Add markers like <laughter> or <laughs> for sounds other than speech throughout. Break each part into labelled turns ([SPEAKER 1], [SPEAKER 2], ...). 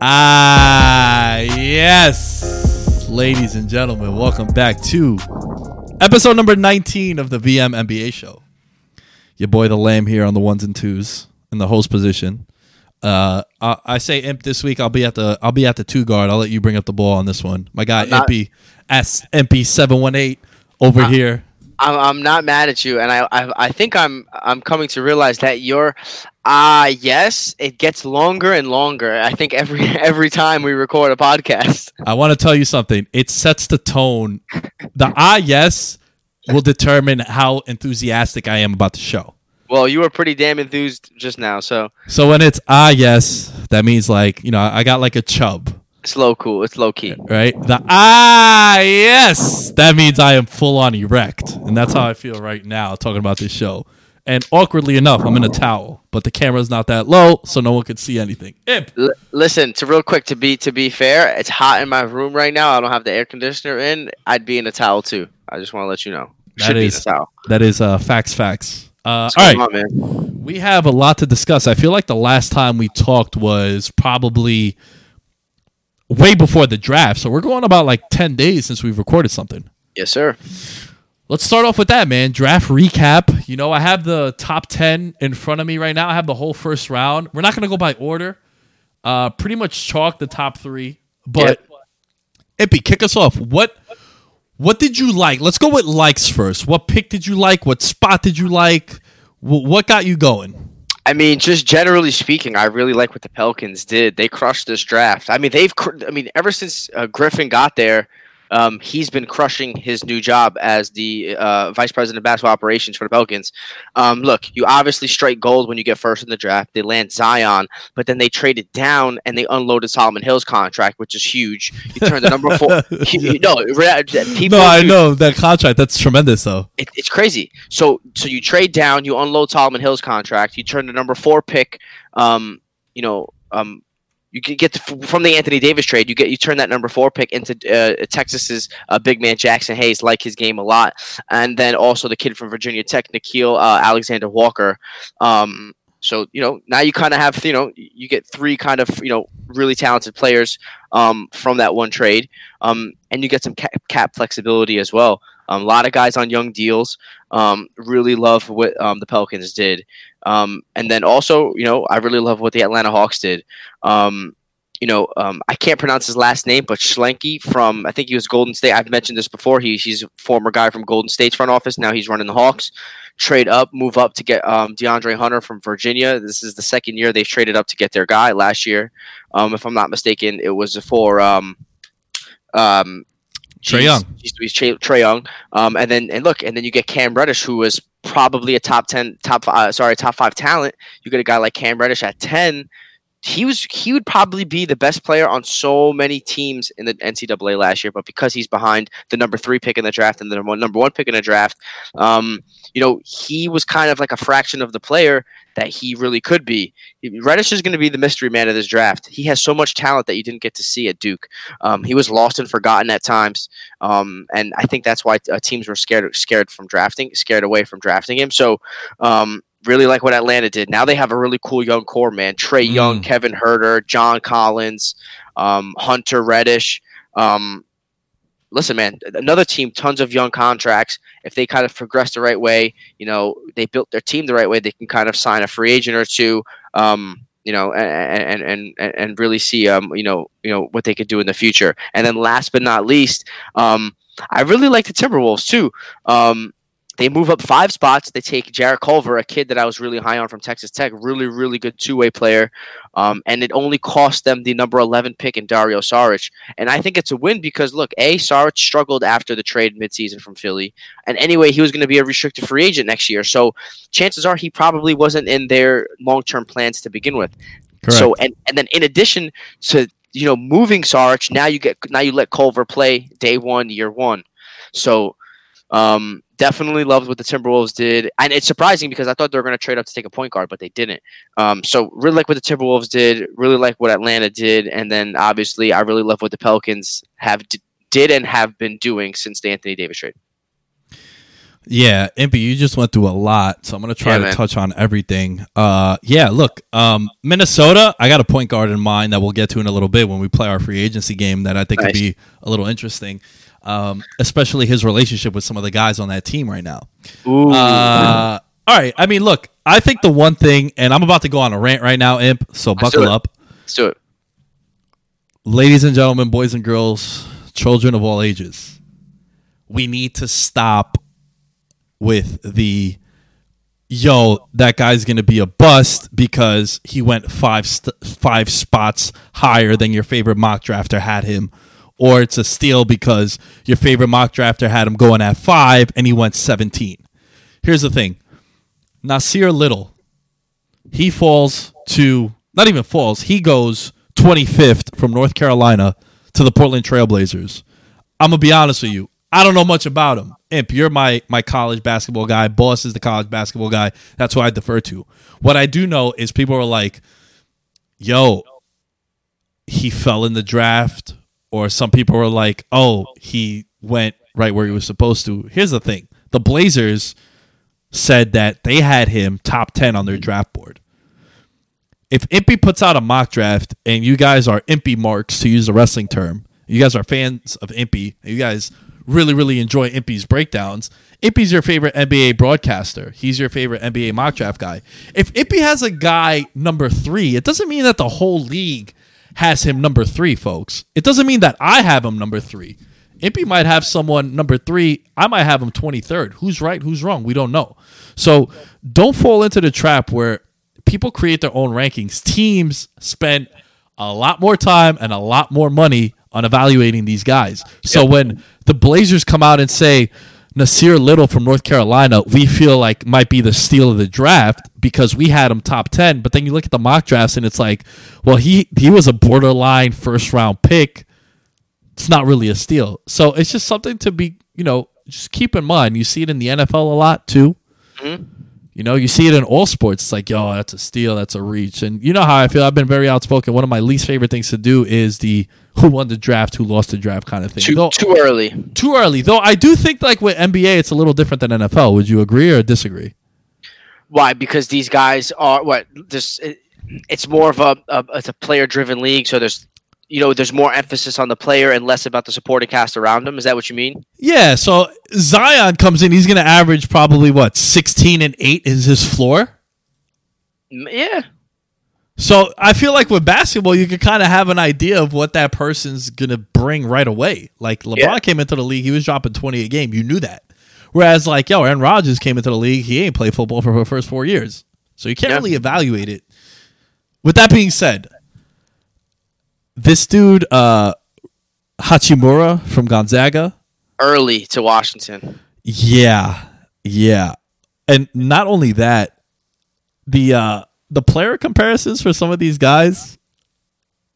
[SPEAKER 1] Ah, yes. Ladies and gentlemen, welcome back to episode number 19 of the VM NBA show. Your boy, the Lamb, here on the ones and twos in the host position. Uh, I, I say Imp this week. I'll be at the I'll be at the two guard. I'll let you bring up the ball on this one. My guy
[SPEAKER 2] not-
[SPEAKER 1] Impy S MP seven one eight over here.
[SPEAKER 2] I'm, I'm not mad at you, and I, I I think I'm I'm coming to realize that your ah yes, it gets longer and longer. I think every <laughs> every time we record a podcast.
[SPEAKER 1] I want to tell you something. It sets the tone. The ah yes will determine how enthusiastic I am about the show.
[SPEAKER 2] Well, you were pretty damn enthused just now, so
[SPEAKER 1] So when it's ah yes, that means like you know I got like a chub,
[SPEAKER 2] it's low cool. It's low key.
[SPEAKER 1] right? The ah yes, that means I am full on erect, and that's how I feel right now talking about this show. And awkwardly enough, I'm in a towel, but the camera's not that low, so no one could see anything. Imp.
[SPEAKER 2] L- listen, to real quick to be to be fair, it's hot in my room right now. I don't have the air conditioner in. I'd be in a towel too. I just want to let you know.
[SPEAKER 1] That
[SPEAKER 2] Should
[SPEAKER 1] is-
[SPEAKER 2] be in a towel.
[SPEAKER 1] That is uh, facts, facts. Uh, all right,
[SPEAKER 2] on, man?
[SPEAKER 1] we have a lot to discuss. I feel like the last time we talked was probably way before the draft, so we're going about like ten days since we've recorded something.
[SPEAKER 2] Yes, sir.
[SPEAKER 1] Let's start off with that, man. Draft recap. You know, I have the top 10 in front of me right now. I have the whole first round. We're not going to go by order. Uh, pretty much chalk the top three. But, Ippy, kick us off. What what did you like? Let's go with likes first. What pick did you like? What spot did you like? What got you going?
[SPEAKER 2] I mean, just generally speaking, I really like what the Pelicans did. They crushed this draft. I mean, they've. I mean, ever since uh, Griffin got there, um, he's been crushing his new job as the uh, vice president of basketball operations for the Pelicans. Um, look, you obviously strike gold when you get first in the draft. They land Zion, but then they traded down and they unloaded Solomon Hill's contract, which is huge. You turn the number four. <laughs> you- no, people.
[SPEAKER 1] No, I know that contract. That's tremendous, though.
[SPEAKER 2] it, it's crazy. So so you trade down, you unload Solomon Hill's contract, you turn the number four pick. Um, you know, um, you get the, from the Anthony Davis trade. You get you turn that number four pick into uh, Texas's uh, big man Jaxson Hayes. Like his game a lot, and then also the kid from Virginia Tech, Nickeil uh, Alexander Walker. Um, so you know now you kind of have you know you get three kind of you know really talented players um, from that one trade, um, and you get some cap, cap flexibility as well. Um, a lot of guys on young deals. Um, really love what um, the Pelicans did, um, and then also you know I really love what the Atlanta Hawks did. Um, you know, um, I can't pronounce his last name, but Schlenke from I think he was Golden State. I've mentioned this before. He, he's a former guy from Golden State's front office. Now he's running the Hawks. Trade up, move up to get um, DeAndre Hunter from Virginia. This is the second year they've traded up to get their guy. Last year, um, if I'm not mistaken, it was for um, um, Geez,
[SPEAKER 1] Young.
[SPEAKER 2] Used to be Trae, Trae Young. Um, and then and look, and then you get Cam Reddish, who was probably a top ten, top uh, sorry, top five talent. You get a guy like Cam Reddish at ten. He was he would probably be the best player on so many teams in the NCAA last year, but because he's behind the number three pick in the draft and the number one, number one pick in the draft, um, you know, he was kind of like a fraction of the player that he really could be. Reddish is going to be the mystery man of this draft. He has so much talent that you didn't get to see at Duke. Um, he was lost and forgotten at times, um, and I think that's why uh, teams were scared scared from drafting, scared away from drafting him. So. Um, Really like what Atlanta did. Now they have a really cool young core, man. Trae Young,
[SPEAKER 1] Mm.
[SPEAKER 2] Kevin Huerter, John Collins, um, Hunter Reddish. Um, listen, man, another team, tons of young contracts. If they kind of progress the right way, you know, they built their team the right way, they can kind of sign a free agent or two. Um, you know, and and and and really see um, you know, you know what they could do in the future. And then last but not least, um, I really like the Timberwolves too. Um, they move up five spots. They take Jarrett Culver, a kid that I was really high on from Texas Tech, really, really good two way player. Um, and it only cost them the number 11 pick in Dario Saric. And I think it's a win because, look, A, Saric struggled after the trade midseason from Philly. And anyway, he was going to be a restricted free agent next year. So chances are he probably wasn't in their long term plans to begin with. Correct. So, and, and then in addition to, you know, moving Saric, now you get, now you let Culver play day one, year one. So, um, definitely loved what the Timberwolves did, and it's surprising because I thought they were going to trade up to take a point guard, but they didn't. Um, so really like what the Timberwolves did, really like what Atlanta did, and then obviously I really love what the Pelicans have d- did and have been doing since the Anthony Davis trade.
[SPEAKER 1] Yeah, Impy, you just went through a lot, so I'm gonna try
[SPEAKER 2] Yeah,
[SPEAKER 1] to
[SPEAKER 2] man.
[SPEAKER 1] touch on everything. Uh, yeah, look, um, Minnesota, I got a point guard in mind that we'll get to in a little bit when we play our free agency game that I think
[SPEAKER 2] Nice.
[SPEAKER 1] be a little interesting, um, especially his relationship with some of the guys on that team right now.
[SPEAKER 2] Ooh,
[SPEAKER 1] Uh, all right, I mean, look, I think the one thing, and I'm about to go on a rant right now, Imp, so
[SPEAKER 2] Let's
[SPEAKER 1] buckle up,
[SPEAKER 2] let's do it.
[SPEAKER 1] ladies and gentlemen, boys and girls, children of all ages, we need to stop with the yo that guy's going to be a bust because he went five st- five spots higher than your favorite mock drafter had him or it's a steal because your favorite mock drafter had him going at 5 and he went 17 here's the thing Nassir Little he falls to not even falls he goes 25th from North Carolina to the Portland Trailblazers I'm gonna be honest with you. I don't know much about him. Imp, you're my my college basketball guy. Boss is the college basketball guy. That's who I defer to. What I do know is people are like, "Yo, he fell in the draft," or some people were like, "Oh, he went right where he was supposed to." Here's the thing: the Blazers said that they had him top ten on their draft board. If Impy puts out a mock draft and you guys are Impy marks to use a wrestling term, you guys are fans of Impy, you guys really, really enjoy Impy's breakdowns. Impy's your favorite NBA broadcaster. He's your favorite NBA mock draft guy. If Impy has a guy number three, it doesn't mean that the whole league has him number three, folks. It doesn't mean that I have him number three. Impy might have someone number three. I might have him 23rd. Who's right? Who's wrong? We don't know. So don't fall into the trap where people create their own rankings. Teams spend a lot more time and a lot more money on evaluating these guys. So when the Blazers come out and say Nassir Little from North Carolina, we feel like might be the steal of the draft because we had him top 10, but then you look at the mock drafts and it's like, well, he he was a borderline first round pick. It's not really a steal. So it's just something to be, you know, just keep in mind. You see it in the NFL a lot too. Mm-hmm. You know, you see it in all sports. It's like, yo, that's a steal, that's a reach. And you know how I feel. I've been very outspoken. One of my least favorite things to do is the who won the draft, who lost the draft kind of thing.
[SPEAKER 2] Too
[SPEAKER 1] Though-
[SPEAKER 2] too early.
[SPEAKER 1] too early. Though I do think like with NBA, it's a little different than NFL. Would you agree or disagree?
[SPEAKER 2] Why? Because these guys are what? This it, it's more of a, a it's a player driven league. So there's you know there's more emphasis on the player and less about the supporting cast around him. Is that what you mean?
[SPEAKER 1] Yeah. So Zion comes in. He's going to average probably what sixteen and eight is his floor.
[SPEAKER 2] Yeah.
[SPEAKER 1] So I feel like with basketball, you can kind of have an idea of what that person's gonna bring right away. Like LeBron
[SPEAKER 2] Yeah.
[SPEAKER 1] came into the league, he was dropping twenty a game. You knew that. Whereas like yo, Aaron Rodgers came into the league, he ain't played football for the first four years, so you can't
[SPEAKER 2] Yeah.
[SPEAKER 1] really evaluate it. With that being said, this dude uh, Hachimura from Gonzaga,
[SPEAKER 2] Early to Washington.
[SPEAKER 1] yeah, yeah, and not only that, the uh the player comparisons for some of these guys.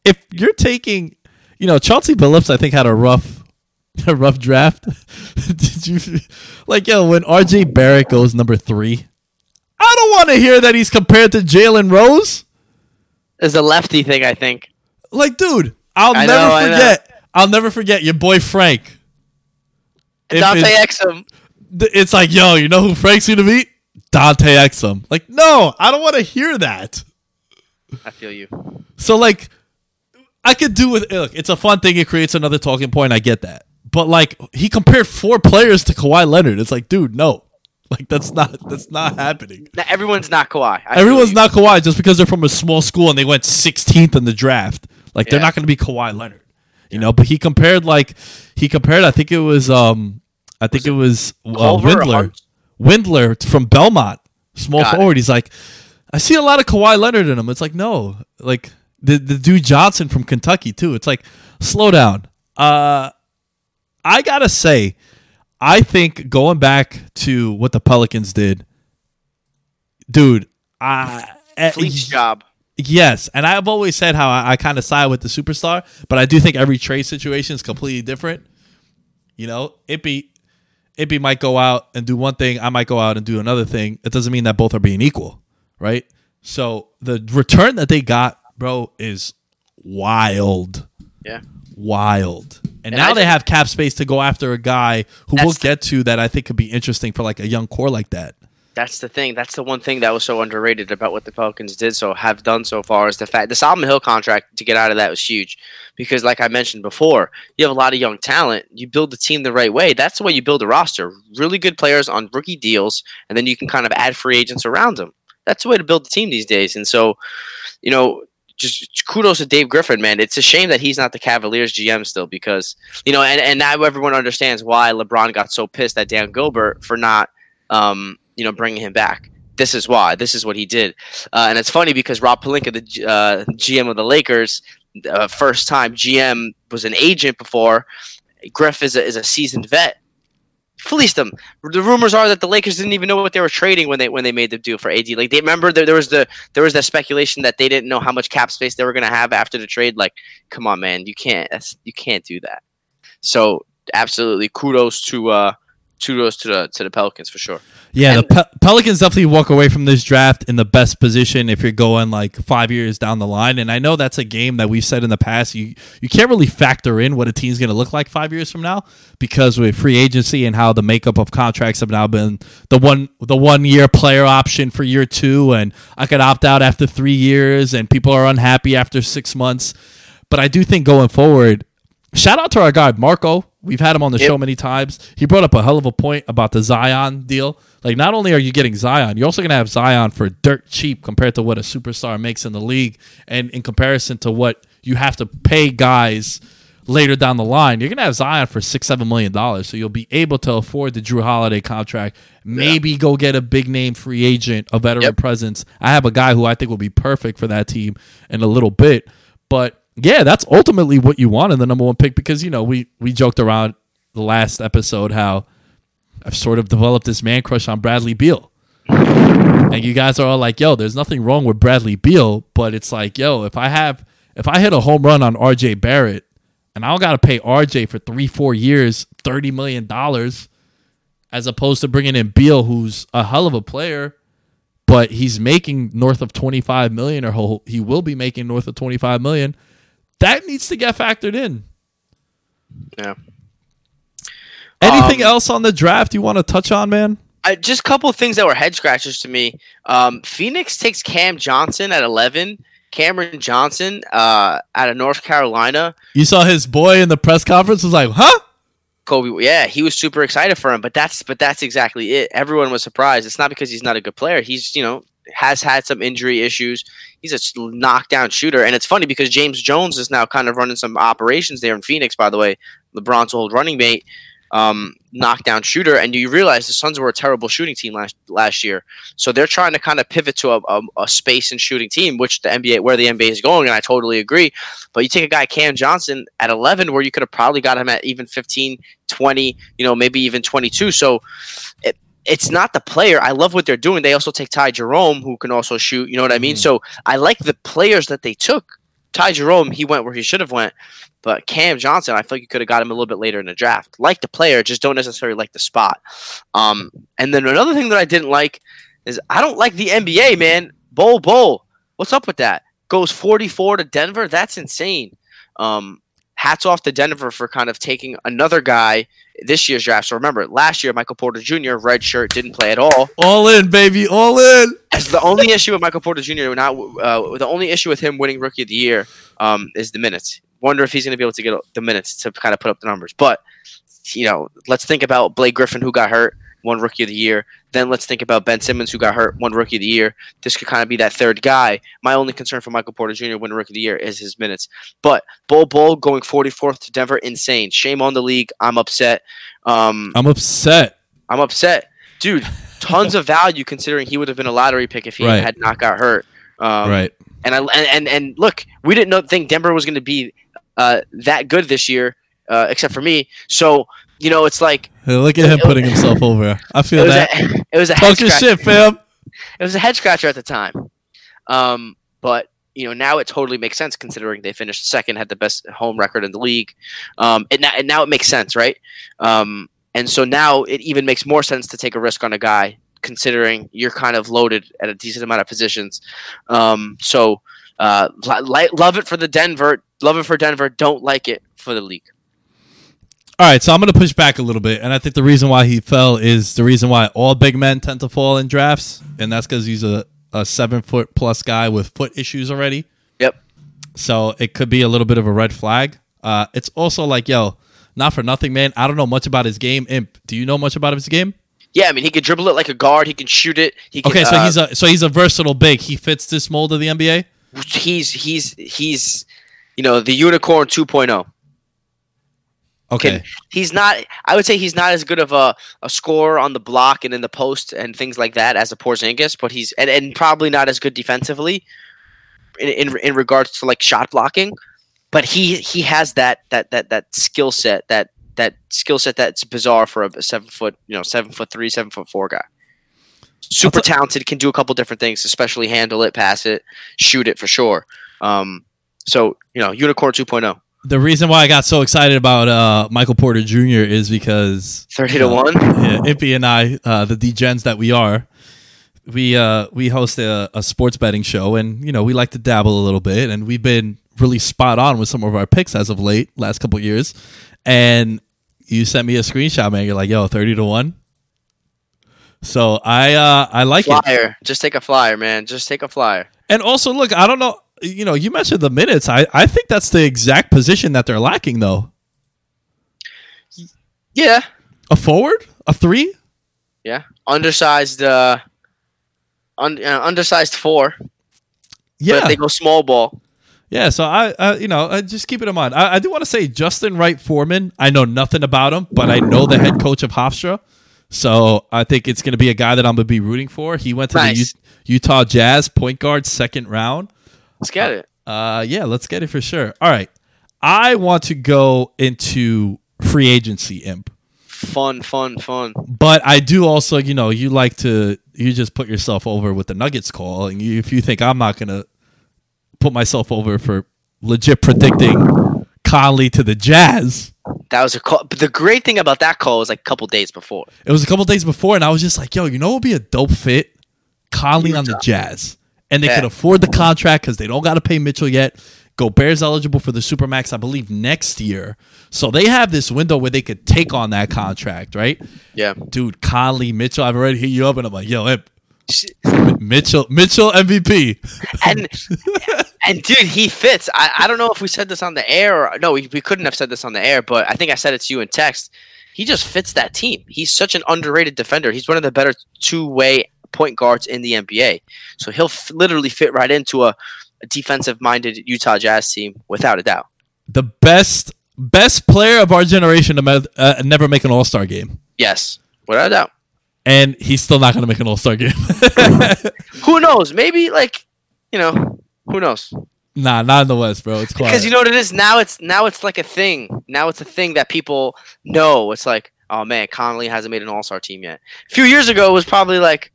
[SPEAKER 1] If you're taking, you know, Chauncey Billups, I think had a rough, <laughs> a rough draft. <laughs> Did you like, yo, when R.J. Barrett goes number three? I don't want to hear that he's compared to Jalen Rose.
[SPEAKER 2] Is a lefty thing, I think.
[SPEAKER 1] Like, dude, I'll
[SPEAKER 2] I
[SPEAKER 1] never
[SPEAKER 2] know,
[SPEAKER 1] forget. I'll never forget your boy Frank.
[SPEAKER 2] Dante Exum.
[SPEAKER 1] it's like, yo, you know who Frank's gonna beat? Dante Exum. Like, no, I don't want to hear that.
[SPEAKER 2] I feel you.
[SPEAKER 1] So, like, I could do with look. It's a fun thing. It creates another talking point. I get that, but like, he compared four players to Kawhi Leonard. It's like, dude, no, like that's not that's not happening.
[SPEAKER 2] Now, everyone's not Kawhi. I
[SPEAKER 1] Everyone's not Kawhi just because they're from a small school and they went 16th in the draft. Like, they're
[SPEAKER 2] Yeah.
[SPEAKER 1] not going to be Kawhi Leonard, you know. But he compared like he compared. I think it was um, I think it was uh, Windler. Windler from Belmont, small
[SPEAKER 2] Got it.
[SPEAKER 1] forward. He's like, I see a lot of Kawhi Leonard in him. It's like, no, like the the dude Johnson from Kentucky too. It's like, slow down. Uh, I gotta say, I think going back to what the Pelicans did, dude. I
[SPEAKER 2] Fleet's job.
[SPEAKER 1] Yes, and I've always said how I, I kind of side with the superstar, but I do think every trade situation is completely different. You know, Ippy, Ippy might go out and do one thing, I might go out and do another thing. It doesn't mean that both are being equal, right? So the return that they got, bro, is wild,
[SPEAKER 2] Yeah.
[SPEAKER 1] wild. And,
[SPEAKER 2] And
[SPEAKER 1] now they have cap space to go after a guy who we'll get to that I think could be interesting for like a young core like that.
[SPEAKER 2] That's the thing. That's the one thing that was so underrated about what the Pelicans did so have done so far is the fact the Solomon Hill contract to get out of that was huge because, like I mentioned before, you have a lot of young talent. You build the team the right way. That's the way you build a roster. Really good players on rookie deals, and then you can kind of add free agents around them. That's the way to build the team these days. And so, you know, just kudos to Dave Griffin, man. It's a shame that he's not the Cavaliers GM still because you know, and, and now everyone understands why LeBron got so pissed at Dan Gilbert for not, um, you know, bringing him back. This is why. This is what he did, uh, and it's funny because Rob Pelinka, the uh, GM of the Lakers, uh, first time GM was an agent before. Griff is a, is a seasoned vet. Fleeced them. The rumors are that the Lakers didn't even know what they were trading when they when they made the deal for AD. Like they remember there, there was the there was that speculation that they didn't know how much cap space they were going to have after the trade. Like, come on, man, you can't you can't do that. So absolutely, kudos to uh, kudos to the to the Pelicans for sure.
[SPEAKER 1] Yeah, the Pe- Pelicans definitely walk away from this draft in the best position if you're going like five years down the line. And I know that's a game that we've said in the past. You you can't really factor in what a team's going to look like five years from now because with free agency and how the makeup of contracts have now been the one the one year player option for year two, and I could opt out after three years, and people are unhappy after six months. But I do think going forward, shout out to our guy Marco. We've had him on the
[SPEAKER 2] Yep.
[SPEAKER 1] show many times. He brought up a hell of a point about the Zion deal. Like, not only are you getting Zion, you're also going to have Zion for dirt cheap compared to what a superstar makes in the league, and in comparison to what you have to pay guys later down the line, you're going to have Zion for six, seven million dollars. So you'll be able to afford the Jrue Holiday contract. Maybe go get a big name free agent, a veteran
[SPEAKER 2] Yep.
[SPEAKER 1] presence. I have a guy who I think will be perfect for that team in a little bit, but yeah, that's ultimately what you want in the number one pick because you know we we joked around the last episode how I've sort of developed this man crush on Bradley Beal. And you guys are all like, "Yo, there's nothing wrong with Bradley Beal," but it's like, "Yo, if I have if I hit a home run on RJ Barrett and I don't got to pay RJ for 3-4 years, 30 million dollars as opposed to bringing in Beal who's a hell of a player, but he's making north of 25 million or he will be making north of 25 million." That needs to get factored in.
[SPEAKER 2] Yeah.
[SPEAKER 1] Anything
[SPEAKER 2] Um,
[SPEAKER 1] else on the draft you want to touch on, man?
[SPEAKER 2] I, just a couple of things that were head scratchers to me. Um, Phoenix takes Cam Johnson at 11. Cameron Johnson uh, out of North Carolina.
[SPEAKER 1] You saw his boy in the press conference was like, "Huh?"
[SPEAKER 2] Kobe, yeah, he was super excited for him, but that's but that's exactly it. Everyone was surprised. It's not because he's not a good player. He's you know has had some injury issues. He's a knockdown shooter, and it's funny because James Jones is now kind of running some operations there in Phoenix. By the way, LeBron's old running mate, um, knockdown shooter, and you realize the Suns were a terrible shooting team last last year. So they're trying to kind of pivot to a, a, a space and shooting team, which the NBA where the NBA is going, and I totally agree. But you take a guy Cam Johnson at 11, where you could have probably got him at even 15, 20, you know, maybe even 22. So it, it's not the player. I love what they're doing. They also take Ty Jerome, who can also shoot. You know what I mean? So I like the players that they took. Ty Jerome, he went where he should have went, but Cam Johnson, I feel like you could have got him a little bit later in the draft. Like the player, just don't necessarily like the spot. Um, and then another thing that I didn't like is I don't like the NBA, man. Bol Bol, what's up with that? Goes 44 to Denver. That's insane. Um, hats off to Denver for kind of taking another guy this year's draft. So remember, last year Michael Porter Jr. red shirt didn't play at all.
[SPEAKER 1] All in, baby, all in.
[SPEAKER 2] As the only issue with Michael Porter Jr. Not uh, the only issue with him winning Rookie of the Year um, is the minutes. Wonder if he's going to be able to get the minutes to kind of put up the numbers. But you know, let's think about Blake Griffin who got hurt, won Rookie of the Year. Then let's think about Ben Simmons who got hurt, one Rookie of the Year. This could kind of be that third guy. My only concern for Michael Porter Jr. winning Rookie of the Year is his minutes. But Bol Bol going 44th to Denver, insane. Shame on the league. I'm upset. Um,
[SPEAKER 1] I'm upset.
[SPEAKER 2] I'm upset, dude. Tons of value considering he would have been a lottery pick if he
[SPEAKER 1] Right.
[SPEAKER 2] had not got hurt. Um,
[SPEAKER 1] right.
[SPEAKER 2] And I and, and and look, we didn't know think Denver was going to be uh, that good this year, uh, except for me. So you know, it's like
[SPEAKER 1] Hey, look at him putting himself over. I <laughs> feel
[SPEAKER 2] was
[SPEAKER 1] that.
[SPEAKER 2] a it was a head
[SPEAKER 1] Talk your
[SPEAKER 2] scratcher.
[SPEAKER 1] shit, fam.
[SPEAKER 2] It was a head scratcher at the time. Um, but you know now it totally makes sense considering they finished second, had the best home record in the league. Um, and now, and now it makes sense, right? Um, and so now it even makes more sense to take a risk on a guy considering you're kind of loaded at a decent amount of positions. Um, so uh, li- love it for the Denver, love it for Denver. Don't like it for the league.
[SPEAKER 1] All right, so I'm going to push back a little bit, and I think the reason why he fell is the reason why all big men tend to fall in drafts, and that's because he's a, a seven foot plus guy with foot issues already.
[SPEAKER 2] Yep.
[SPEAKER 1] So it could be a little bit of a red flag. Uh, it's also like, yo, not for nothing, man. I don't know much about his game. Imp, do you know much about his game?
[SPEAKER 2] Yeah, I mean he can dribble it like a guard. He can shoot it. He can,
[SPEAKER 1] Okay, so
[SPEAKER 2] uh,
[SPEAKER 1] he's a so he's a versatile big. He fits this mold of the NBA.
[SPEAKER 2] he's he's he's you know the unicorn 2.0.
[SPEAKER 1] Okay,
[SPEAKER 2] Can- he's not I would say he's not as good of a, a scorer on the block and in the post and things like that as a Porzingis, but he's and, and probably not as good defensively in, in in regards to like shot blocking. But he he has that that that that skill set that that skill set that's bizarre for a seven foot you know seven foot three seven foot four guy. Super talented, can do a couple different things, especially handle it, pass it, shoot it for sure. Um, so you know, unicorn oh. 2.0,
[SPEAKER 1] the reason why I got so excited about uh, Michael Porter Jr. is because
[SPEAKER 2] 30 to
[SPEAKER 1] Uh,
[SPEAKER 2] one.
[SPEAKER 1] yeah, Impy and I, uh, the degens that we are, we uh, we host a, a sports betting show, and you know we like to dabble a little bit, and we've been really spot on with some of our picks as of late, last couple years. And you sent me a screenshot, man. You're like, "Yo, thirty to one." So I uh, I like it,
[SPEAKER 2] flyer. Just take a flyer, man. Just take a flyer.
[SPEAKER 1] and also look, I don't know, you know, you mentioned the minutes. I I think that's the exact position that they're lacking, though.
[SPEAKER 2] Yeah,
[SPEAKER 1] A forward, a three.
[SPEAKER 2] yeah. Undersized, uh, un- uh undersized four. But
[SPEAKER 1] Yeah,
[SPEAKER 2] if they go small ball,
[SPEAKER 1] Yeah, so I, uh, you know, uh, just keep it in mind. I, I do want to say Justin Wright Foreman. I know nothing about him, but I know the head coach of Hofstra, so I think it's going to be a guy that I'm going to be rooting for. He went to
[SPEAKER 2] Nice.
[SPEAKER 1] the U- Utah Jazz point guard second round.
[SPEAKER 2] Let's get it.
[SPEAKER 1] Uh, yeah, let's get it for sure. All right, I want to go into free agency, imp,
[SPEAKER 2] Fun, fun, fun.
[SPEAKER 1] but I do also, you know, you like to you just put yourself over with the Nuggets call, and you, if you think I'm not going to put myself over for legit predicting Conley to the Jazz.
[SPEAKER 2] That was a call. But the great thing about that call was like a couple days before.
[SPEAKER 1] It was a couple days before, and I was just like, "Yo, you know what would be a dope fit? Conley on the Jazz, and they
[SPEAKER 2] Yeah.
[SPEAKER 1] could afford the contract because they don't got to pay Mitchell yet. Gobert's eligible for the supermax, I believe, next year, so they have this window where they could take on that contract, right?
[SPEAKER 2] Yeah.
[SPEAKER 1] Dude, Conley, Mitchell, I've already hit you up, and I'm like, "Yo, Mitchell, Mitchell MVP." <laughs>
[SPEAKER 2] And and dude, he fits. I, I don't know if we said this on the air or no, we, we couldn't have said this on the air, but I think I said it to you in text. He just fits that team. He's such an underrated defender. He's one of the better two way point guards in the NBA. So he'll f- literally fit right into a, a defensive-minded Utah Jazz team without a doubt.
[SPEAKER 1] The best best player of our generation to me- uh, never make an All Star game,
[SPEAKER 2] Yes, without a doubt.
[SPEAKER 1] and he's still not going to make an All Star game. <laughs> <laughs>
[SPEAKER 2] Who knows? Maybe like, you know, who knows?
[SPEAKER 1] nah, not in the West, bro. It's quiet.
[SPEAKER 2] Because you know what it is now. It's now it's like a thing. Now it's a thing that people know. It's like, oh man, Conley hasn't made an All Star team yet. A few years ago, it was probably like,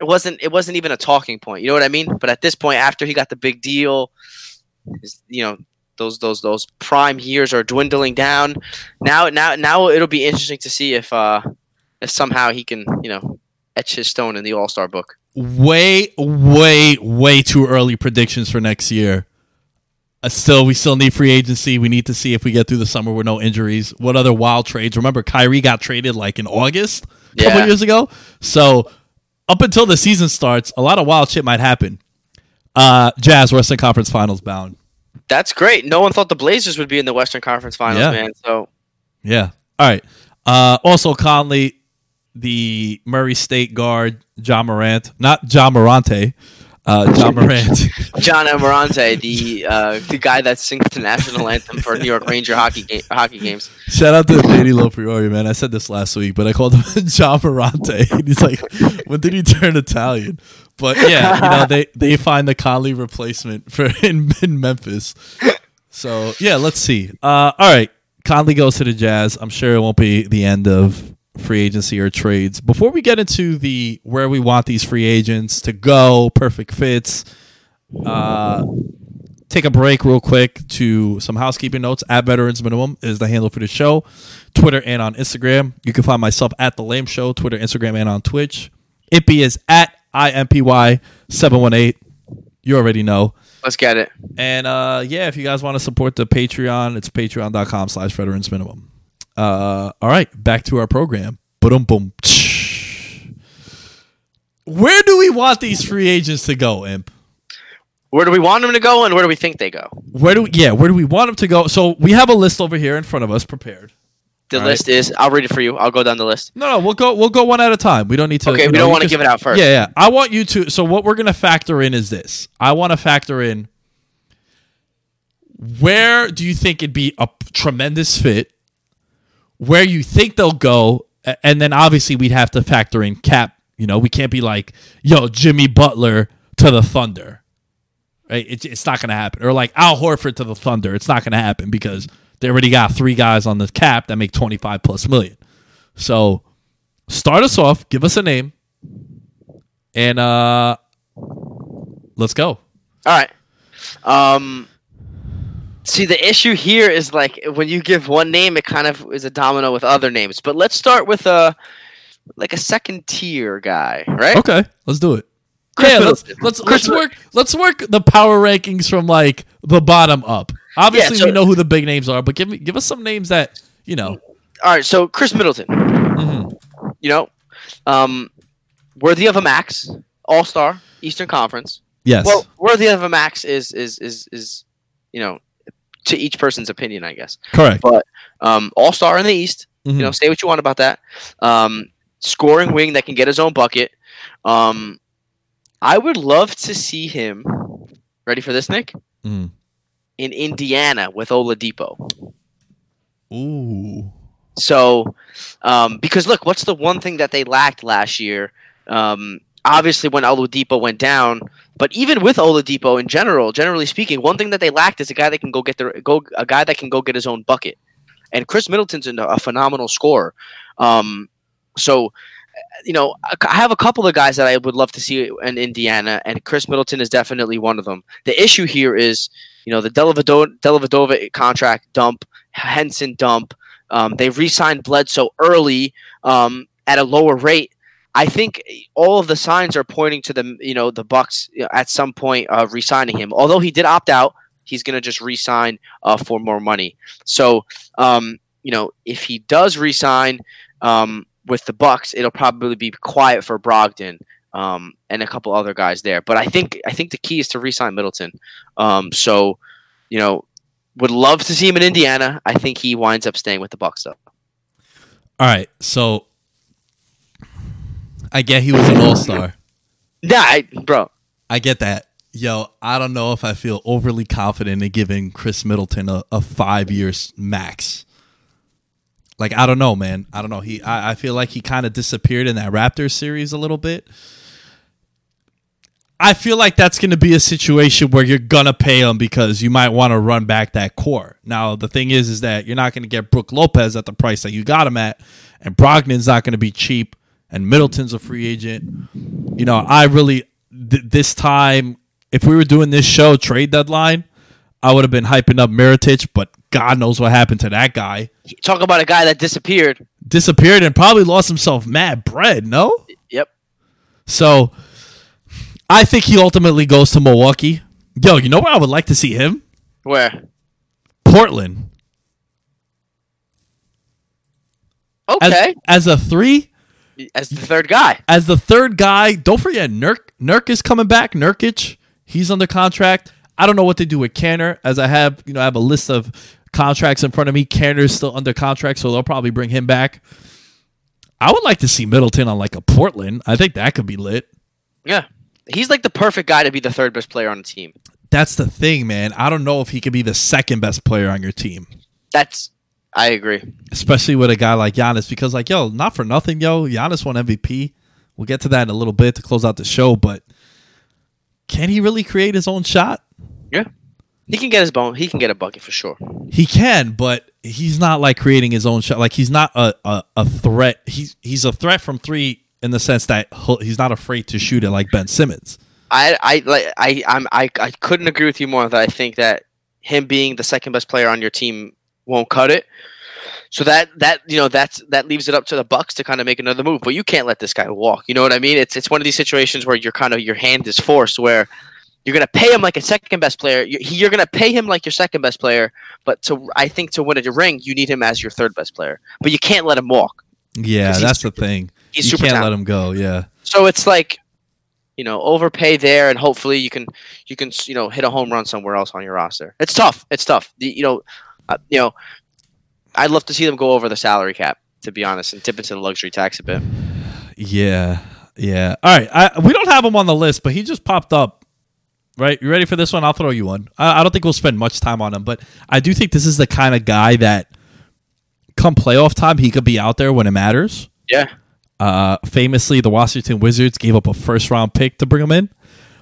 [SPEAKER 2] it wasn't. It wasn't even a talking point. You know what I mean? But at this point, after he got the big deal, his- you know, those those those prime years are dwindling down. Now now now it'll be interesting to see if uh if somehow he can you know etch his stone in the All Star book.
[SPEAKER 1] way, way, way too early predictions for next year. Uh, still, we still need free agency. We need to see if we get through the summer with no injuries. What other wild trades? Remember, Kyrie got traded like in August a couple
[SPEAKER 2] Yeah.
[SPEAKER 1] years ago. So up until the season starts, a lot of wild shit might happen. Uh, Jazz Western Conference Finals bound.
[SPEAKER 2] That's great. No one thought the Blazers would be in the Western Conference Finals,
[SPEAKER 1] Yeah.
[SPEAKER 2] man. So
[SPEAKER 1] Yeah. All right. Uh, also, Conley, the Murray State guard, Ja Morant, not John Morante, uh, Ja Morant. <laughs>
[SPEAKER 2] John Amirante, the uh, the guy that sings the national anthem for New York Ranger hockey ga- hockey games.
[SPEAKER 1] Shout out to Danny Lopriori, man. I said this last week, but I called him <laughs> John Morante. <laughs> And he's like, when did he turn Italian? But yeah, you know, they, they find the Conley replacement for in, in Memphis. So yeah, let's see. Uh, all right. Conley goes to the Jazz. I'm sure it won't be the end of free agency or trades. Before we get into the where we want these free agents to go, perfect fits, uh, take a break real quick to some housekeeping notes. At Veterans Minimum is the handle for the show, Twitter and on Instagram. You can find myself at the Lame Show, Twitter, Instagram, and on Twitch. Ippy is at impy seven one eight. You already know.
[SPEAKER 2] Let's get it.
[SPEAKER 1] And uh, yeah, if you guys want to support the Patreon, it's patreon.com slash veterans minimum. Uh, all right, back to our program. Boom, boom. Where do we want these free agents to go, Imp?
[SPEAKER 2] Where do we want them to go, and where do we think they go?
[SPEAKER 1] Where do we, yeah, where do we want them to go? So we have a list over here in front of us prepared.
[SPEAKER 2] The
[SPEAKER 1] All right.
[SPEAKER 2] list is. I'll read it for you. I'll go down the list.
[SPEAKER 1] No, no, we'll go we'll go one at a time. We don't need to
[SPEAKER 2] Okay, we
[SPEAKER 1] know,
[SPEAKER 2] don't want to give it out first.
[SPEAKER 1] Yeah, yeah. I want you to so what we're gonna factor in is this. I want to factor in where do you think it'd be a tremendous fit? Where you think they'll go, and then obviously we'd have to factor in cap. You know, we can't be like, yo, Jimmy Butler to the Thunder. Right? It, it's not gonna happen. Or like Al Horford to the Thunder. It's not gonna happen because they already got three guys on the cap that make twenty five plus million. So start us off, give us a name, and uh let's go.
[SPEAKER 2] All right. Um. See, the issue here is like when you give one name, it kind of is a domino with other names. But let's start with a like a second tier guy, right?
[SPEAKER 1] Okay, let's do it.
[SPEAKER 2] Chris
[SPEAKER 1] yeah, let's let's let's work let's work the power rankings from like the bottom up. Obviously,
[SPEAKER 2] so-
[SPEAKER 1] we know who the big names are, but give me give us some names that you know.
[SPEAKER 2] All right. So Chris Middleton,
[SPEAKER 1] Mhm.
[SPEAKER 2] you know, um, worthy of a max, All Star, Eastern Conference.
[SPEAKER 1] Yes,
[SPEAKER 2] Well, worthy of a max is is is is you know to each person's opinion, I guess.
[SPEAKER 1] correct.
[SPEAKER 2] But um, All Star in the East.
[SPEAKER 1] Mhm.
[SPEAKER 2] You know, say what you want about that. Um, scoring wing that can get his own bucket. Um, I would love to see him. Ready for this, Nick?
[SPEAKER 1] Mhm.
[SPEAKER 2] In Indiana with Oladipo.
[SPEAKER 1] Ooh,
[SPEAKER 2] So, um, because look, what's the one thing that they lacked last year? Um, obviously, when Oladipo went down, but even with Oladipo in general, generally speaking, one thing that they lacked is a guy that can go get their go a guy that can go get his own bucket. And Chris Middleton's a phenomenal scorer. Um, so, you know, I have a couple of guys that I would love to see in Indiana, and Chris Middleton is definitely one of them. The issue here is, you know, the Delavado- Dellavedova contract dump, Henson dump. Um, they re-signed Bledsoe early um, at a lower rate. I think all of the signs are pointing to the you know the Bucks at some point uh, re-signing him. Although he did opt out, he's going to just re-sign uh, for more money. So um, you know if he does re-sign um, with the Bucks, it'll probably be quiet for Brogdon um, and a couple other guys there. But I think I think the key is to re-sign Middleton. Um, so you know would love to see him in Indiana. I think he winds up staying with the Bucks though.
[SPEAKER 1] all right. So I get he was an all star.
[SPEAKER 2] Nah, I, bro.
[SPEAKER 1] I get that. Yo, I don't know if I feel overly confident in giving Chris Middleton a, a five years max. Like I don't know, man. I don't know. He I, I feel like he kind of disappeared in that Raptors series a little bit. I feel like that's going to be a situation where you're gonna pay him because you might want to run back that core. Now the thing is, is that you're not going to get Brook Lopez at the price that you got him at, and Brogdon's not going to be cheap, and Middleton's a free agent. You know, I really th- this time, if we were doing this show trade deadline, I would have been hyping up Mirotic, but God knows what happened to that guy.
[SPEAKER 2] Talk about a guy that disappeared.
[SPEAKER 1] Disappeared and probably lost himself mad bread. No,
[SPEAKER 2] Yep.
[SPEAKER 1] so I think he ultimately goes to Milwaukee. Yo, you know where I would like to see him?
[SPEAKER 2] Where?
[SPEAKER 1] Portland. As,
[SPEAKER 2] Okay.
[SPEAKER 1] as a three,
[SPEAKER 2] As, the third guy.
[SPEAKER 1] as the third guy, don't forget Nurk. Nurk is coming back. Nurkic, he's under contract. I don't know what they do with Kanter, as I have, you know, I have a list of contracts in front of me. Kanter is still under contract, so they'll probably bring him back. I would like to see Middleton on like a Portland. I think that could be lit.
[SPEAKER 2] Yeah. He's like the perfect guy to be the third best player on the team.
[SPEAKER 1] That's the thing, man. I don't know if he could be the second best player on your team,
[SPEAKER 2] That's. I agree.
[SPEAKER 1] especially with a guy like Giannis, because like, yo, not for nothing, yo, Giannis won MVP. We'll get to that in a little bit to close out the show, but can he really create his own shot?
[SPEAKER 2] Yeah. He can get his bone. He can get a bucket for sure.
[SPEAKER 1] He can, but he's not like creating his own shot. Like he's not a, a, a threat. He's he's a threat from three in the sense that he's not afraid to shoot it like Ben Simmons.
[SPEAKER 2] I I like I I'm I, I couldn't agree with you more that I think that him being the second best player on your team won't cut it. So that that you know that's that leaves it up to the Bucks to kind of make another move. But you can't let this guy walk. You know what I mean? It's it's one of these situations where you're kind of your hand is forced where you're gonna pay him like a second best player. You- You're gonna pay him like your second best player. But to I think to win a ring, you need him as your third best player. But you can't let him walk.
[SPEAKER 1] Yeah, that's the thing.
[SPEAKER 2] He's
[SPEAKER 1] you
[SPEAKER 2] super
[SPEAKER 1] can't let him go. Yeah.
[SPEAKER 2] So it's like, you know, overpay there, and hopefully you can you can you know hit a home run somewhere else on your roster. It's tough. It's tough. The, you know, uh, you know, I'd love to see them go over the salary cap. To be honest, and tip into the luxury tax a bit.
[SPEAKER 1] Yeah, yeah. All right, I, we don't have him on the list, but he just popped up. Right, you ready for this one? I'll throw you one. I, I don't think we'll spend much time on him, but I do think this is the kind of guy that, come playoff time, he could be out there when it matters.
[SPEAKER 2] Yeah,
[SPEAKER 1] Uh, famously, the Washington Wizards gave up a first round pick to bring him in.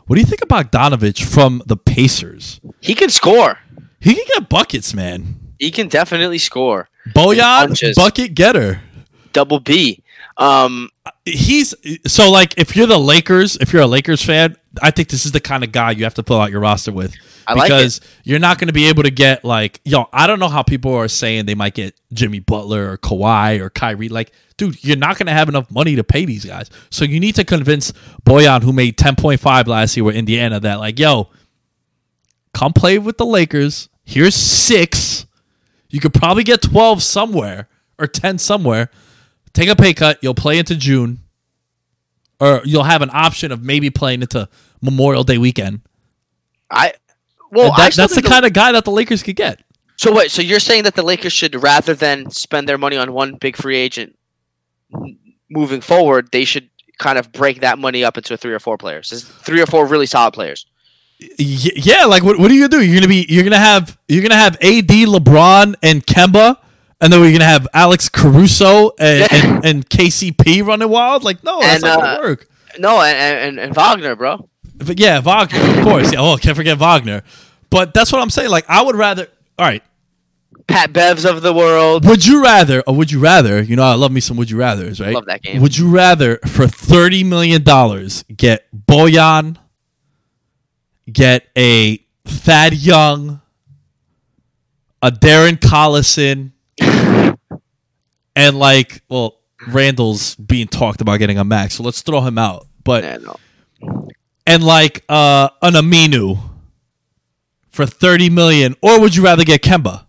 [SPEAKER 1] What do you think about Donovich from the Pacers?
[SPEAKER 2] he can score.
[SPEAKER 1] He can get buckets, man.
[SPEAKER 2] He can definitely score. Bojan,
[SPEAKER 1] bucket getter.
[SPEAKER 2] Double B. Um,
[SPEAKER 1] he's so like if you're the Lakers, if you're a Lakers fan, I think this is the kind of guy you have to fill out your roster with
[SPEAKER 2] I like
[SPEAKER 1] because you're not going to be able to get like yo. I don't know how people are saying they might get Jimmy Butler or Kawhi or Kyrie. Like, dude, you're not going to have enough money to pay these guys. So you need to convince Bojan, who made 10.5 last year with Indiana, that like yo, come play with the Lakers. Here's six. You could probably get 12 somewhere or 10 somewhere. Take a pay cut. You'll play into June. Or you'll have an option of maybe playing into Memorial Day weekend.
[SPEAKER 2] I well,
[SPEAKER 1] that-
[SPEAKER 2] I
[SPEAKER 1] that's the
[SPEAKER 2] think
[SPEAKER 1] kind of guy that the Lakers could get.
[SPEAKER 2] So wait, so you're saying that the Lakers should rather than spend their money on one big free agent moving forward, they should kind of break that money up into three or four players. Three or four really solid players.
[SPEAKER 1] Yeah, like what, what are you gonna do? You're gonna be you're gonna have you're gonna have AD, LeBron, and Kemba, and then we're gonna have Alex Caruso and, and, and KCP running wild. Like, no, that's
[SPEAKER 2] And,
[SPEAKER 1] not gonna
[SPEAKER 2] uh,
[SPEAKER 1] work.
[SPEAKER 2] No, and, and, and Wagner, bro.
[SPEAKER 1] But yeah, Wagner, of course. Yeah, oh, can't forget Wagner. But that's what I'm saying. Like, I would rather. All right,
[SPEAKER 2] Pat Bevs of the world.
[SPEAKER 1] Would you rather, or would you rather? You know, I love me some would you rather's, right?
[SPEAKER 2] Love that game.
[SPEAKER 1] Would you rather for thirty million dollars get Bojan, get a Thad Young, a Darren Collison, and like, well, Randle's being talked about getting a max, so let's throw him out. But
[SPEAKER 2] Yeah, no.
[SPEAKER 1] and like uh an Aminu for 30 million or would you rather get Kemba?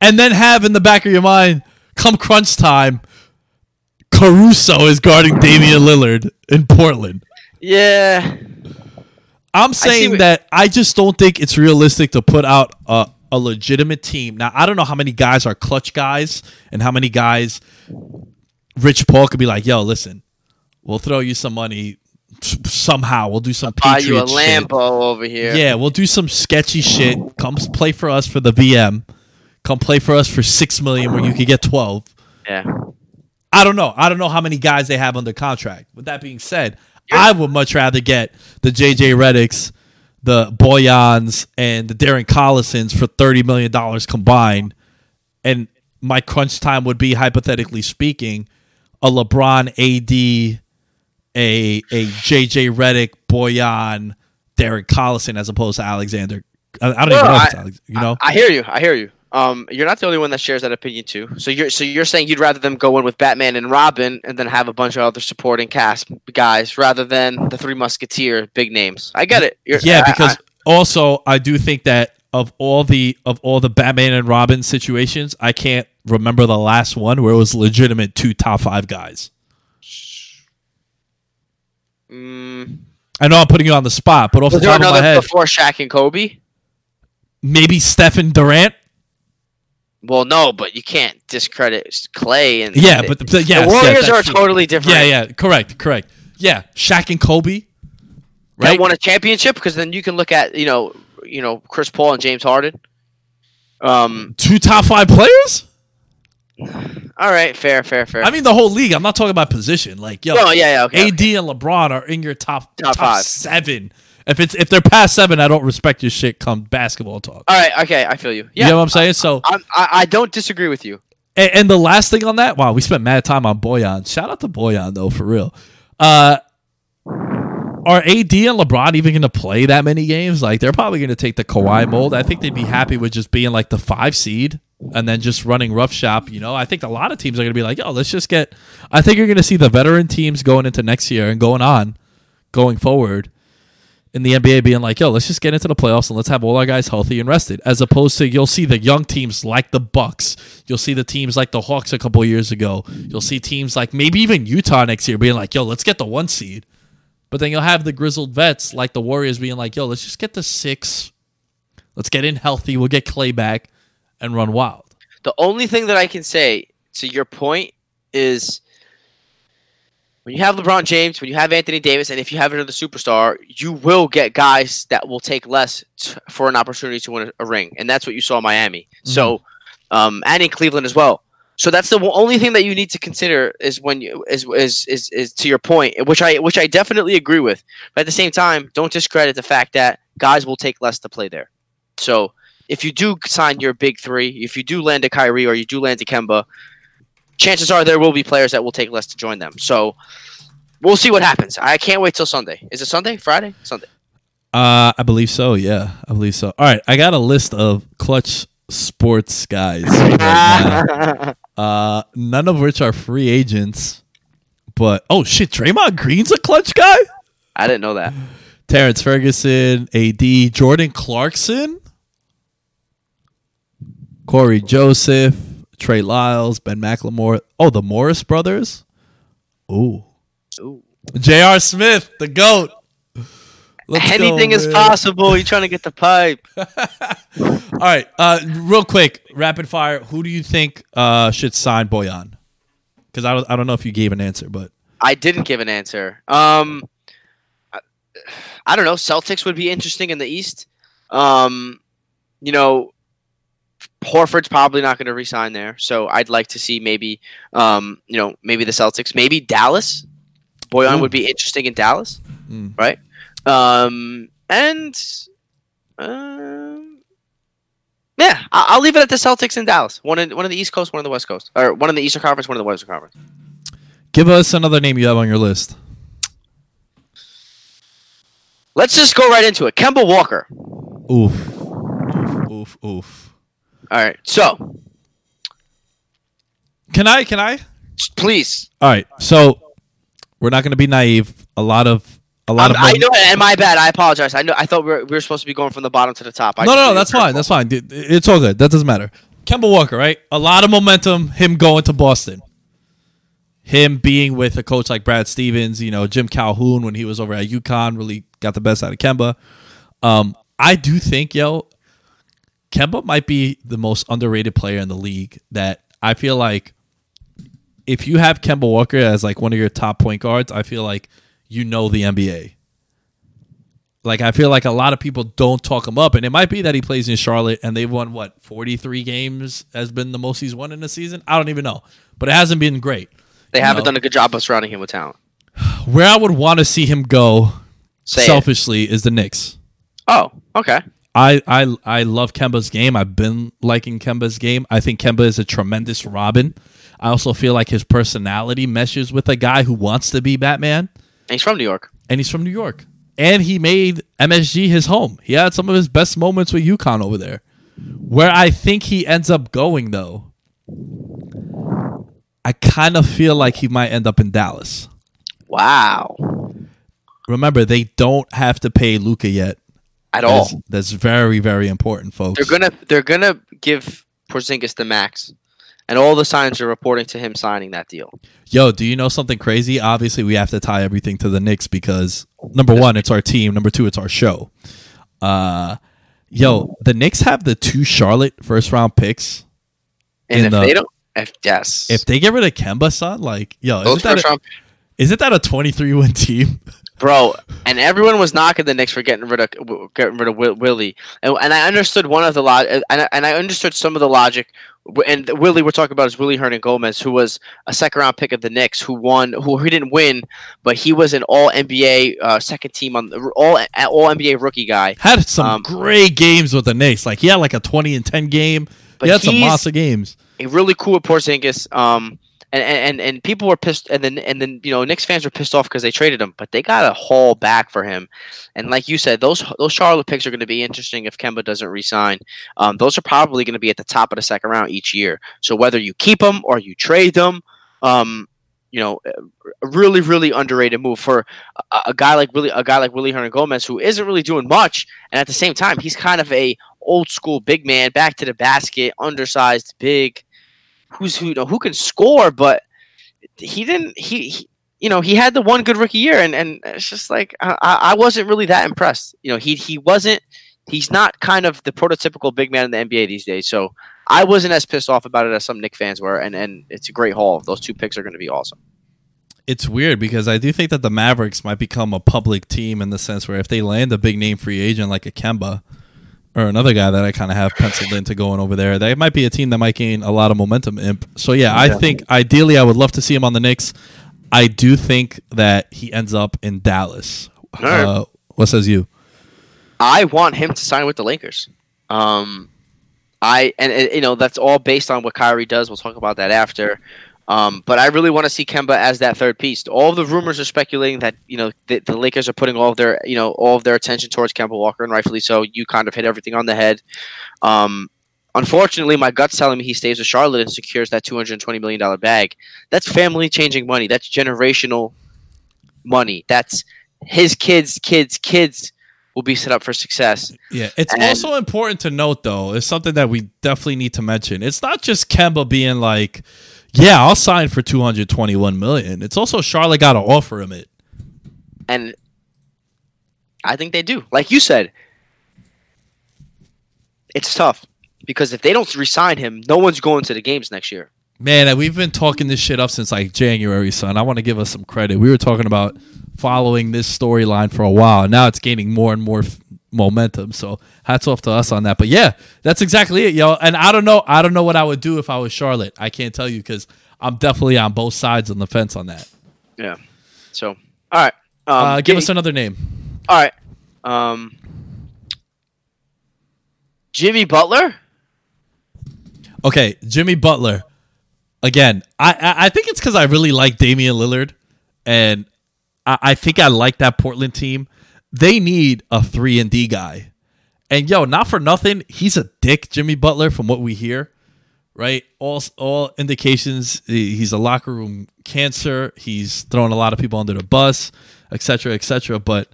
[SPEAKER 1] And then have in the back of your mind come crunch time Caruso is guarding Damian Lillard in Portland.
[SPEAKER 2] Yeah.
[SPEAKER 1] I'm saying
[SPEAKER 2] what-
[SPEAKER 1] that I just don't think it's realistic to put out a, a legitimate team. Now, I don't know how many guys are clutch guys and how many guys Rich Paul could be like, yo, listen, We'll throw you some money somehow. We'll do some
[SPEAKER 2] Buy you a
[SPEAKER 1] Patriot shit.
[SPEAKER 2] Lambo over here.
[SPEAKER 1] Yeah, we'll do some sketchy shit. Come play for us for the VM. Come play for us for six million, where you could get twelve.
[SPEAKER 2] Yeah.
[SPEAKER 1] I don't know. I don't know how many guys they have under contract. With that being said, I would much rather get the JJ Redicks, the Bojans, and the Darren Collisons for thirty million dollars combined. And my crunch time would be, hypothetically speaking, a LeBron, AD, a a JJ Redick, Bojan, Darren Collison, as opposed to Alexander. I, I don't
[SPEAKER 2] Well,
[SPEAKER 1] even know. If
[SPEAKER 2] I-
[SPEAKER 1] it's Alex, you know,
[SPEAKER 2] I hear you. I hear you. Um, you're not the only one that shares that opinion too. So you're so you're saying you'd rather them go in with Batman and Robin and then have a bunch of other supporting cast guys rather than the Three Musketeer big names. I get it. You're,
[SPEAKER 1] Yeah, because
[SPEAKER 2] I-
[SPEAKER 1] also I do think that of all the of all the Batman and Robin situations, I can't remember the last one where it was legitimate two top five guys.
[SPEAKER 2] mm,
[SPEAKER 1] I know I'm putting you on the spot, but off
[SPEAKER 2] was
[SPEAKER 1] the top of my head,
[SPEAKER 2] before Shaq and Kobe?
[SPEAKER 1] maybe Stephen Durant.
[SPEAKER 2] Well, no, but you can't discredit Klay and
[SPEAKER 1] Yeah,
[SPEAKER 2] the,
[SPEAKER 1] but the, the, yes,
[SPEAKER 2] the Warriors
[SPEAKER 1] yes,
[SPEAKER 2] are
[SPEAKER 1] true.
[SPEAKER 2] totally different.
[SPEAKER 1] Yeah, yeah, correct, correct. Yeah, Shaq and Kobe.
[SPEAKER 2] That
[SPEAKER 1] Right.
[SPEAKER 2] won a championship because then you can look at you know you know Chris Paul and James Harden. Um.
[SPEAKER 1] Two top five players.
[SPEAKER 2] All right. Fair. Fair. Fair.
[SPEAKER 1] I mean, the whole league. I'm not talking about position. Like, yo,
[SPEAKER 2] Oh yeah. Yeah. Okay.
[SPEAKER 1] AD and LeBron are in your top
[SPEAKER 2] Top
[SPEAKER 1] top, seven. If it's if they're past seven, I don't respect your shit. Come basketball talk.
[SPEAKER 2] All right. Okay. I feel you.
[SPEAKER 1] You
[SPEAKER 2] Yeah.
[SPEAKER 1] know what I'm saying? So,
[SPEAKER 2] I'm, I I don't disagree with you.
[SPEAKER 1] and, and the last thing on that, wow, we spent mad time on Bojan. Shout out to Bojan though, for real. Uh, are AD and LeBron even going to play that many games? Like, they're probably going to take the Kawhi mold. I think they'd be happy with just being like the five seed and then just running rough shop. You know, I think a lot of teams are going to be like, yo, let's just get. I think you're going to see the veteran teams going into next year and going on, going forward in the NBA being like, yo, let's just get into the playoffs and let's have all our guys healthy and rested. As opposed to you'll see the young teams like the Bucks, you'll see the teams like the Hawks a couple years ago, you'll see teams like maybe even Utah next year being like, yo, let's get the one seed. But then you'll have the grizzled vets like the Warriors being like, yo, let's just get the six. Let's get in healthy. We'll get Klay back and run wild.
[SPEAKER 2] The only thing that I can say to your point is when you have LeBron James, when you have Anthony Davis, and if you have another superstar, you will get guys that will take less t- for an opportunity to win a, a ring, and that's what you saw in Miami. So, um, and in Cleveland as well. So that's the only thing that you need to consider is when you is is is, is to your point, which I which I definitely agree with. But at the same time, don't discredit the fact that guys will take less to play there. So if you do sign your big three, if you do land a Kyrie or you do land a Kemba, chances are there will be players that will take less to join them. So we'll see what happens. I can't wait till Sunday. Is it Sunday? Friday? Sunday.
[SPEAKER 1] Uh, I believe so. Yeah, I believe so. All right, I got a list of Klutch Sports guys right. <laughs> Uh, none of which are free agents. But oh shit, Draymond Green's a Klutch guy.
[SPEAKER 2] I didn't know that.
[SPEAKER 1] Terrance Ferguson, AD, Jordan Clarkson, Cory Joseph, Trey Lyles, Ben McLemore. Oh, the Morris brothers. Ooh,
[SPEAKER 2] Ooh.
[SPEAKER 1] J.R. Smith, the goat. Let's go,
[SPEAKER 2] Anything is
[SPEAKER 1] man.
[SPEAKER 2] possible. You're trying to get the pipe. <laughs>
[SPEAKER 1] All right, uh, real quick, rapid fire. Who do you think uh, should sign Bojan? Because I don't, I don't know if you gave an answer, but
[SPEAKER 2] I didn't give an answer. Um, I, I don't know. Celtics would be interesting in the East. Um, you know, Horford's probably not going to resign there, so I'd like to see maybe, um, you know, maybe the Celtics, maybe Dallas. Bojan
[SPEAKER 1] Ooh.
[SPEAKER 2] would be interesting in Dallas,
[SPEAKER 1] Mm.
[SPEAKER 2] right? Um, and um, yeah, I- I'll leave it at the Celtics in Dallas. One in one in the East Coast, one in the West Coast, or one in the Eastern Conference, one in the Western Conference.
[SPEAKER 1] give us another name you have on your list.
[SPEAKER 2] Let's just go right into it. Kemba Walker.
[SPEAKER 1] Oof, oof, oof, oof.
[SPEAKER 2] All right, so
[SPEAKER 1] Can I? Can I?
[SPEAKER 2] please.
[SPEAKER 1] All right. So we're not going to be naive. A lot of a lot
[SPEAKER 2] I'm,
[SPEAKER 1] of
[SPEAKER 2] I know, and my bad. I apologize. I know. I thought we were, we were supposed to be going from the bottom to the top. I
[SPEAKER 1] no, no, no. That's fine. That's fine. Dude, It's all good. That doesn't matter. Kemba Walker, right? A lot of momentum. Him going to Boston. Him being with a coach like Brad Stevens. You know, Jim Calhoun when he was over at UConn really got the best out of Kemba. Um, I do think, yo, Kemba might be the most underrated player in the league. That I feel like if you have Kemba Walker as like one of your top point guards, I feel like you know the NBA. Like I feel like a lot of people don't talk him up, and it might be that he plays in Charlotte and they've won what forty three games has been the most he's won in a season. I don't even know, but it hasn't been great.
[SPEAKER 2] They
[SPEAKER 1] You
[SPEAKER 2] haven't
[SPEAKER 1] know,
[SPEAKER 2] done a good job of surrounding him with talent.
[SPEAKER 1] Where I would want to see him go
[SPEAKER 2] Say
[SPEAKER 1] selfishly is the Knicks.
[SPEAKER 2] Oh, okay.
[SPEAKER 1] I, I I love Kemba's game. I've been liking Kemba's game. I think Kemba is a tremendous Robin. I also feel like his personality meshes with a guy who wants to be Batman,
[SPEAKER 2] And he's from New York.
[SPEAKER 1] and he's from New York. And he made MSG his home. He had some of his best moments with UConn over there. Where I think he ends up going, though, I kind of feel like he might end up in Dallas.
[SPEAKER 2] Wow.
[SPEAKER 1] Remember, they don't have to pay Luka yet.
[SPEAKER 2] At all.
[SPEAKER 1] That's, that's very, very important, folks.
[SPEAKER 2] They're gonna they're gonna give Porzingis the max, and all the signs are reporting to him signing that deal.
[SPEAKER 1] Yo, do you know something crazy? Obviously, we have to tie everything to the Knicks because number one, it's our team. Number two, it's our show. Uh, yo, the Knicks have the two Charlotte first round picks.
[SPEAKER 2] And if
[SPEAKER 1] the-
[SPEAKER 2] they don't, if yes,
[SPEAKER 1] If they get rid of Kemba, son, like, yo, isn't that,
[SPEAKER 2] first
[SPEAKER 1] a, isn't that a twenty three win team? <laughs>
[SPEAKER 2] bro, and everyone was knocking the Knicks for getting rid of getting rid of Will, Willie, and, and I understood one of the log, and I, and I understood some of the logic. And Willie, we're talking about is Willy Hernangomez, who was a second round pick of the Knicks, who won, who he didn't win, but he was an All NBA uh, second team on the all All NBA rookie guy.
[SPEAKER 1] Had some
[SPEAKER 2] Um,
[SPEAKER 1] great games with the Knicks. Like, he had like a twenty and ten game.
[SPEAKER 2] But
[SPEAKER 1] he had some monster games.
[SPEAKER 2] A really cool with Porzingis. Um, and, and and people were pissed, and then and then you know Knicks fans were pissed off because they traded him, but they got a haul back for him. And like you said, those those Charlotte picks are going to be interesting if Kemba doesn't resign. Um, those are probably going to be at the top of the second round each year. So whether you keep them or you trade them, um, you know, a really really underrated move for a, a guy like Willie a guy like Willy Hernangomez who isn't really doing much, and at the same time he's kind of a old school big man, back to the basket, undersized, big who's who you know who can score, but he didn't. He, he you know he had the one good rookie year, and and it's just like I, I wasn't really that impressed. You know he he wasn't. He's not kind of the prototypical big man in the NBA these days. So I wasn't as pissed off about it as some Knick fans were, and and it's a great haul. Those two picks are going to be awesome.
[SPEAKER 1] it's weird because I do think that the Mavericks might become a public team in the sense where if they land a big name free agent like a Kemba or another guy that I kind of have penciled into going over there, That might be a team that might gain a lot of momentum. Imp. So yeah, I think ideally I would love to see him on the Knicks. I do think that he ends up in Dallas.
[SPEAKER 2] right.
[SPEAKER 1] Uh, what says you?
[SPEAKER 2] I want him to sign with the Lakers. Um, I and, and, you know that's all based on what Kyrie does. We'll talk about that after. Um, but I really want to see Kemba as that third piece. All the rumors are speculating that you know the, the Lakers are putting all of their you know all of their attention towards Kemba Walker, and rightfully so. You kind of hit everything on the head. Um, unfortunately, my gut's telling me he stays with Charlotte and secures that two hundred twenty million dollar bag. That's family changing money. That's generational money. That's his kids, kids, kids will be set up for success.
[SPEAKER 1] Yeah, it's
[SPEAKER 2] And-
[SPEAKER 1] also important to note though. It's something that we definitely need to mention. It's not just Kemba being like, "Yeah, I'll sign for two hundred twenty-one million. It's also Charlotte got to offer him it.
[SPEAKER 2] And I think they do. Like you said, it's tough because if they don't resign him, no one's going to the games next year.
[SPEAKER 1] Man, we've been talking this shit up since like January, son. I want to give us some credit. We were talking about following this storyline for a while. Now it's gaining more and more f- momentum. So hats off to us on that. But yeah, that's exactly it, yo. And I don't know, I don't know what I would do if I was Charlotte. I can't tell you because I'm definitely on both sides on the fence on that.
[SPEAKER 2] Yeah. So, all right. Um,
[SPEAKER 1] uh, give
[SPEAKER 2] get-
[SPEAKER 1] us another name.
[SPEAKER 2] all right. Um, Jimmy Butler.
[SPEAKER 1] Okay, Jimmy Butler. Again, I I, I think it's because I really like Damian Lillard, and I, I think I like that Portland team. They need a three and D guy, and yo, not for nothing, he's a dick, Jimmy Butler, from what we hear. Right, all all indications he's a locker room cancer. He's throwing a lot of people under the bus, etc., etc. But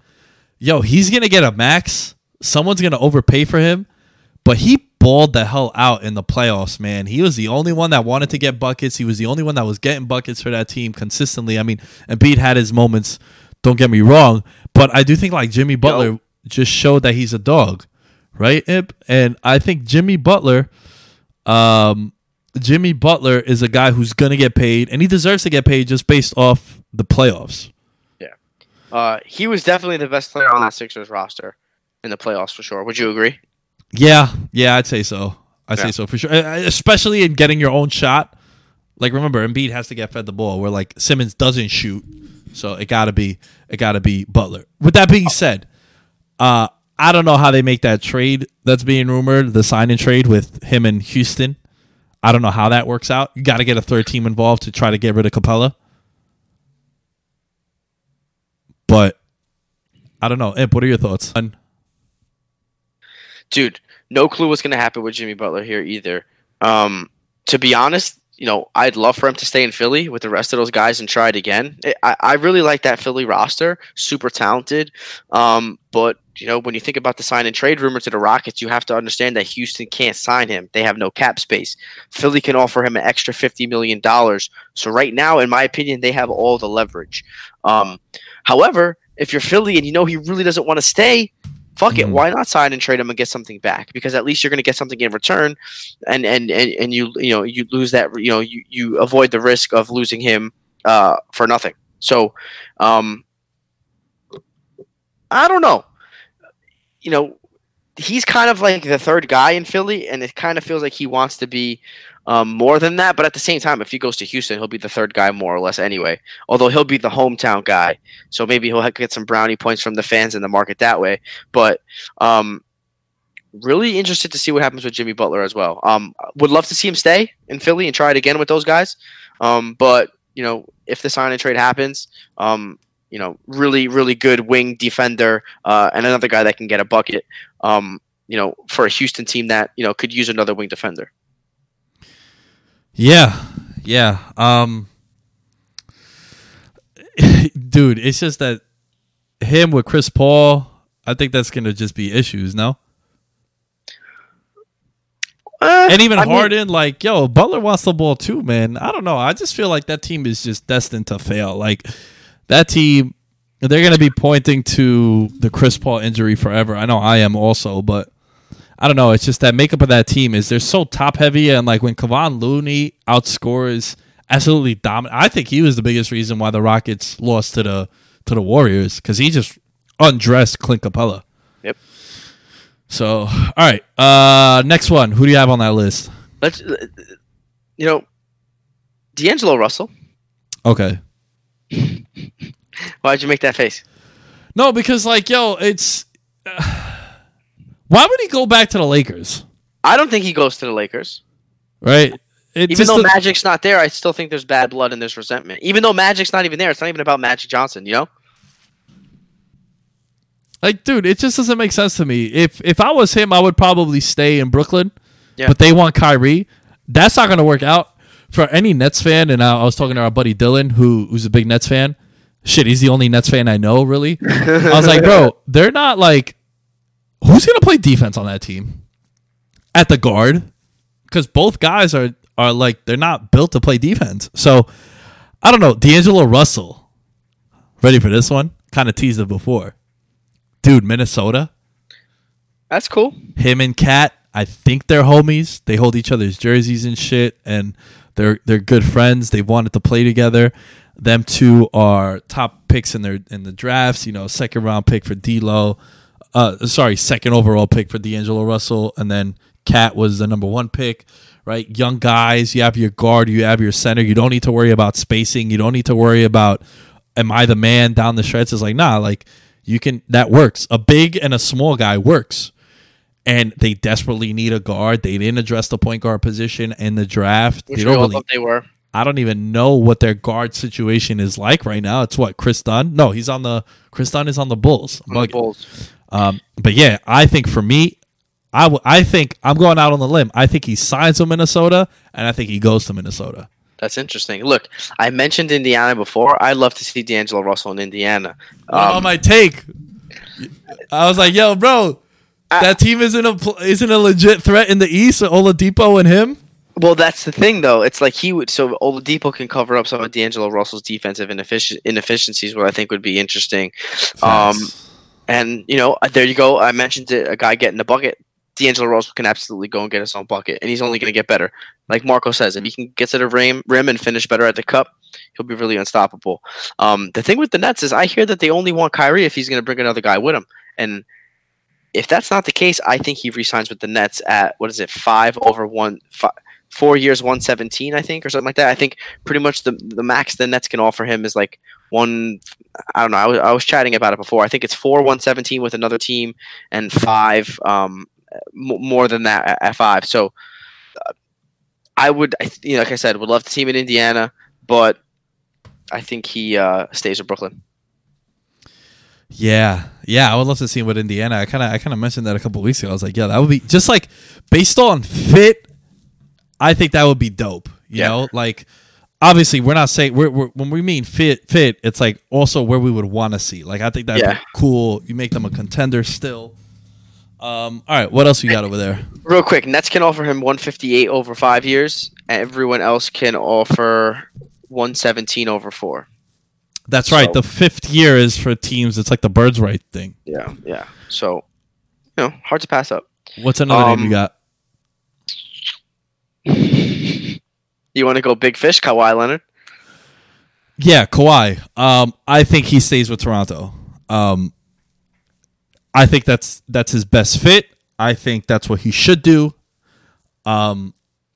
[SPEAKER 1] yo, he's gonna get a max. Someone's gonna overpay for him, but he balled the hell out in the playoffs, man. He was the only one that wanted to get buckets. He was the only one that was getting buckets for that team consistently. I mean, Embiid had his moments. Don't get me wrong, but I do think like Jimmy Butler just showed that he's a dog, right? And I think Jimmy Butler, um, Jimmy Butler is a guy who's gonna get paid, and he deserves to get paid just based off the playoffs.
[SPEAKER 2] Uh, he was definitely the best player on that Sixers roster in the playoffs for sure. Would you agree?
[SPEAKER 1] Yeah, yeah, I'd say so. I'd
[SPEAKER 2] Yeah.
[SPEAKER 1] say so for sure, especially in getting your own shot. Like remember, Embiid has to get fed the ball, where like Simmons doesn't shoot, so it gotta be it gotta be Butler. With that being said, uh, I don't know how they make that trade that's being rumored, the sign and trade with him and Houston. I don't know how that works out. You got to get a third team involved to try to get rid of Capela. But I don't know. Imp, what are your thoughts?
[SPEAKER 2] dude, no clue what's gonna happen with Jimmy Butler here either. Um, to be honest, you know, I'd love for him to stay in Philly with the rest of those guys and try it again. I, I really like that Philly roster, super talented. Um, but you know, when you think about the sign and trade rumor to the Rockets, you have to understand that Houston can't sign him. They have no cap space. Philly can offer him an extra fifty million dollars. So right now, in my opinion, they have all the leverage. Um, however, if you're Philly and you know he really doesn't want to stay, fuck it.
[SPEAKER 1] Mhm.
[SPEAKER 2] Why not sign and trade him and get something back? Because at least you're going to get something in return, and and and, and you you know you lose that you know you, you avoid the risk of losing him uh, for nothing. So, um, I don't know. You know, he's kind of like the third guy in Philly, and it kind of feels like he wants to be um, more than that. But at the same time, if he goes to Houston, he'll be the third guy more or less anyway. Although he'll be the hometown guy, so maybe he'll get some brownie points from the fans in the market that way. But um, really interested to see what happens with Jimmy Butler as well. Um, would love to see him stay in Philly and try it again with those guys. Um, but you know, if the sign and trade happens, um, you know, really, really good wing defender uh, and another guy that can get a bucket. Um, you know, for a Houston team that you know could use another wing defender.
[SPEAKER 1] Yeah, yeah. Um, <laughs> dude, it's just that him with Chris Paul. I think that's gonna just be issues, no?
[SPEAKER 2] Uh,
[SPEAKER 1] And even
[SPEAKER 2] I mean-
[SPEAKER 1] Harden, like, yo, Butler wants the ball too, man. I don't know. I just feel like that team is just destined to fail. Like that team, they're gonna be pointing to the Chris Paul injury forever. I know I am also, but I don't know. It's just that makeup of that team is they're so top heavy, and like when Kevon Looney outscores absolutely dominant. I think he was the biggest reason why the Rockets lost to the to the Warriors because he just undressed Clint Capela.
[SPEAKER 2] Yep.
[SPEAKER 1] So, all right. Uh, next one. Who do you have on that list?
[SPEAKER 2] Let's, uh, you know, D'Angelo Russell.
[SPEAKER 1] Okay. <laughs>
[SPEAKER 2] Why'd you make that face?
[SPEAKER 1] No, because like, yo, it's. Why would he go back to the Lakers?
[SPEAKER 2] I don't think he goes to the Lakers.
[SPEAKER 1] Right. It
[SPEAKER 2] Even though Magic's not there, I still think there's bad blood and there's resentment. Even though Magic's not even there, it's not even about Magic Johnson, you know?
[SPEAKER 1] like, dude, it just doesn't make sense to me. If if I was him, I would probably stay in Brooklyn.
[SPEAKER 2] Yeah.
[SPEAKER 1] But they want Kyrie. That's not going to work out for any Nets fan. And I, I was talking to our buddy Dylan, who who's a big Nets fan. Shit, he's the only Nets fan I know, really. I was like, <laughs> bro, they're not like. Who's going to play defense on that team? At the guard, because both guys are are like they're not built to play defense. So I don't know. D'Angelo Russell, ready for this one? Kind of teased it before, dude. Minnesota,
[SPEAKER 2] That's cool.
[SPEAKER 1] him and Cat. I think they're homies. They hold each other's jerseys and shit, and they're they're good friends. They've wanted to play together. Them two are top picks in their in the drafts. You know, second round pick for D'Lo. Uh, sorry, second overall pick for D'Angelo Russell, and then Cat was the number one pick. Right, young guys. You have your guard. You have your center. You don't need to worry about spacing. You don't need to worry about am I the man down the stretch. It's like nah, like you can that works. A big and a small guy works and they desperately need a guard. They didn't address the point guard position in the draft.
[SPEAKER 2] Which
[SPEAKER 1] They don't
[SPEAKER 2] all
[SPEAKER 1] really,
[SPEAKER 2] thought they were.
[SPEAKER 1] I don't even know what their guard situation is like right now. It's what Kris Dunn. No, he's on the Kris Dunn is on the Bulls.
[SPEAKER 2] on the Bulls.
[SPEAKER 1] Um, but yeah, I think for me, I w- I think I'm going out on the limb. I think he signs to Minnesota, and I think he goes to Minnesota.
[SPEAKER 2] That's interesting. Look, I mentioned Indiana before. I'd love to see D'Angelo Russell in Indiana.
[SPEAKER 1] on
[SPEAKER 2] Um,
[SPEAKER 1] my take, I was like, "Yo, bro, that team isn't a isn't a legit threat in the East. Oladipo and him."
[SPEAKER 2] well, that's the thing, though. It's like he would. So Oladipo can cover up some of D'Angelo Russell's defensive ineffici- inefficiencies, what I think would be interesting. Um, and you know, uh, there you go. I mentioned it, a guy getting the bucket. D'Angelo Russell can absolutely go and get his own bucket, and he's only going to get better. Like Marco says, if he can get to the rim, rim and finish better at the cup, he'll be really unstoppable. Um, the thing with the Nets is, I hear that they only want Kyrie if he's going to bring another guy with him, and if that's not the case, I think he resigns with the Nets at what is it, five over one, five, four years, one seventeen, I think, or something like that. I think pretty much the the max the Nets can offer him is like one. I don't know. I was, I was chatting about it before. I think it's four one seventeen with another team and five um, m- more than that at, five. So uh, I would, you know, like I said, would love to see him in Indiana, but I think he uh, stays in Brooklyn.
[SPEAKER 1] Yeah, yeah, I would love to see him with Indiana. I kind of, I kind of mentioned that a couple weeks ago. I was like, yeah, that would be just like based on fit. I think that would be dope. You
[SPEAKER 2] Yeah.
[SPEAKER 1] know, like obviously we're not saying we're, we're when we mean fit, fit. It's like also where we would want to see. Like I think that's
[SPEAKER 2] Yeah.
[SPEAKER 1] cool. You make them a contender still. Um, all right, what else you got over there?
[SPEAKER 2] Real quick, Nets can offer him 158 over five years. Everyone else can offer 117 over four.
[SPEAKER 1] That's right.
[SPEAKER 2] So-
[SPEAKER 1] The fifth year is for teams. It's like the birds right thing.
[SPEAKER 2] Yeah, yeah. So, you know, hard to pass up.
[SPEAKER 1] What's another name
[SPEAKER 2] Um,
[SPEAKER 1] you got?
[SPEAKER 2] You want to go big fish, Kawhi Leonard?
[SPEAKER 1] Yeah, Kawhi. Um, I think he stays with Toronto. Um, I think that's that's his best fit. I think that's what he should do. Um,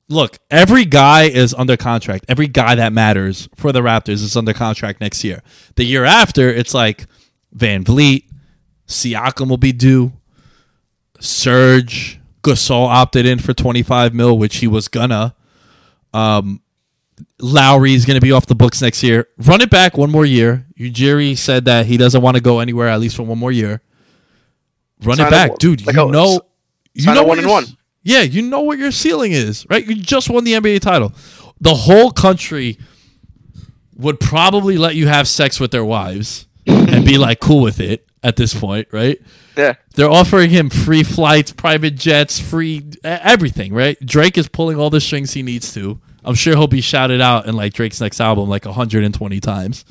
[SPEAKER 1] look, every guy is under contract. Every guy that matters for the Raptors is under contract next year. The year after, it's like VanVleet, Siakam will be due. Serge Gasol opted in for twenty five mil, which he was gonna. Um, Lowry is going to be off the books next year. Run it back one more year. Ujiri said that he doesn't want to go anywhere at least for one more year. Run
[SPEAKER 2] Sign
[SPEAKER 1] it
[SPEAKER 2] a-
[SPEAKER 1] back, dude.
[SPEAKER 2] like
[SPEAKER 1] you
[SPEAKER 2] a-
[SPEAKER 1] know, you know
[SPEAKER 2] one and one.
[SPEAKER 1] Yeah, you know what your ceiling is, right? You just won the NBA title. The whole country would probably let you have sex with their wives and be like cool with it at this point, right?
[SPEAKER 2] Yeah.
[SPEAKER 1] They're offering him free flights, private jets, free everything, right? Drake is pulling all the strings he needs to. I'm sure he'll be shouted out in like Drake's next album like 120 times.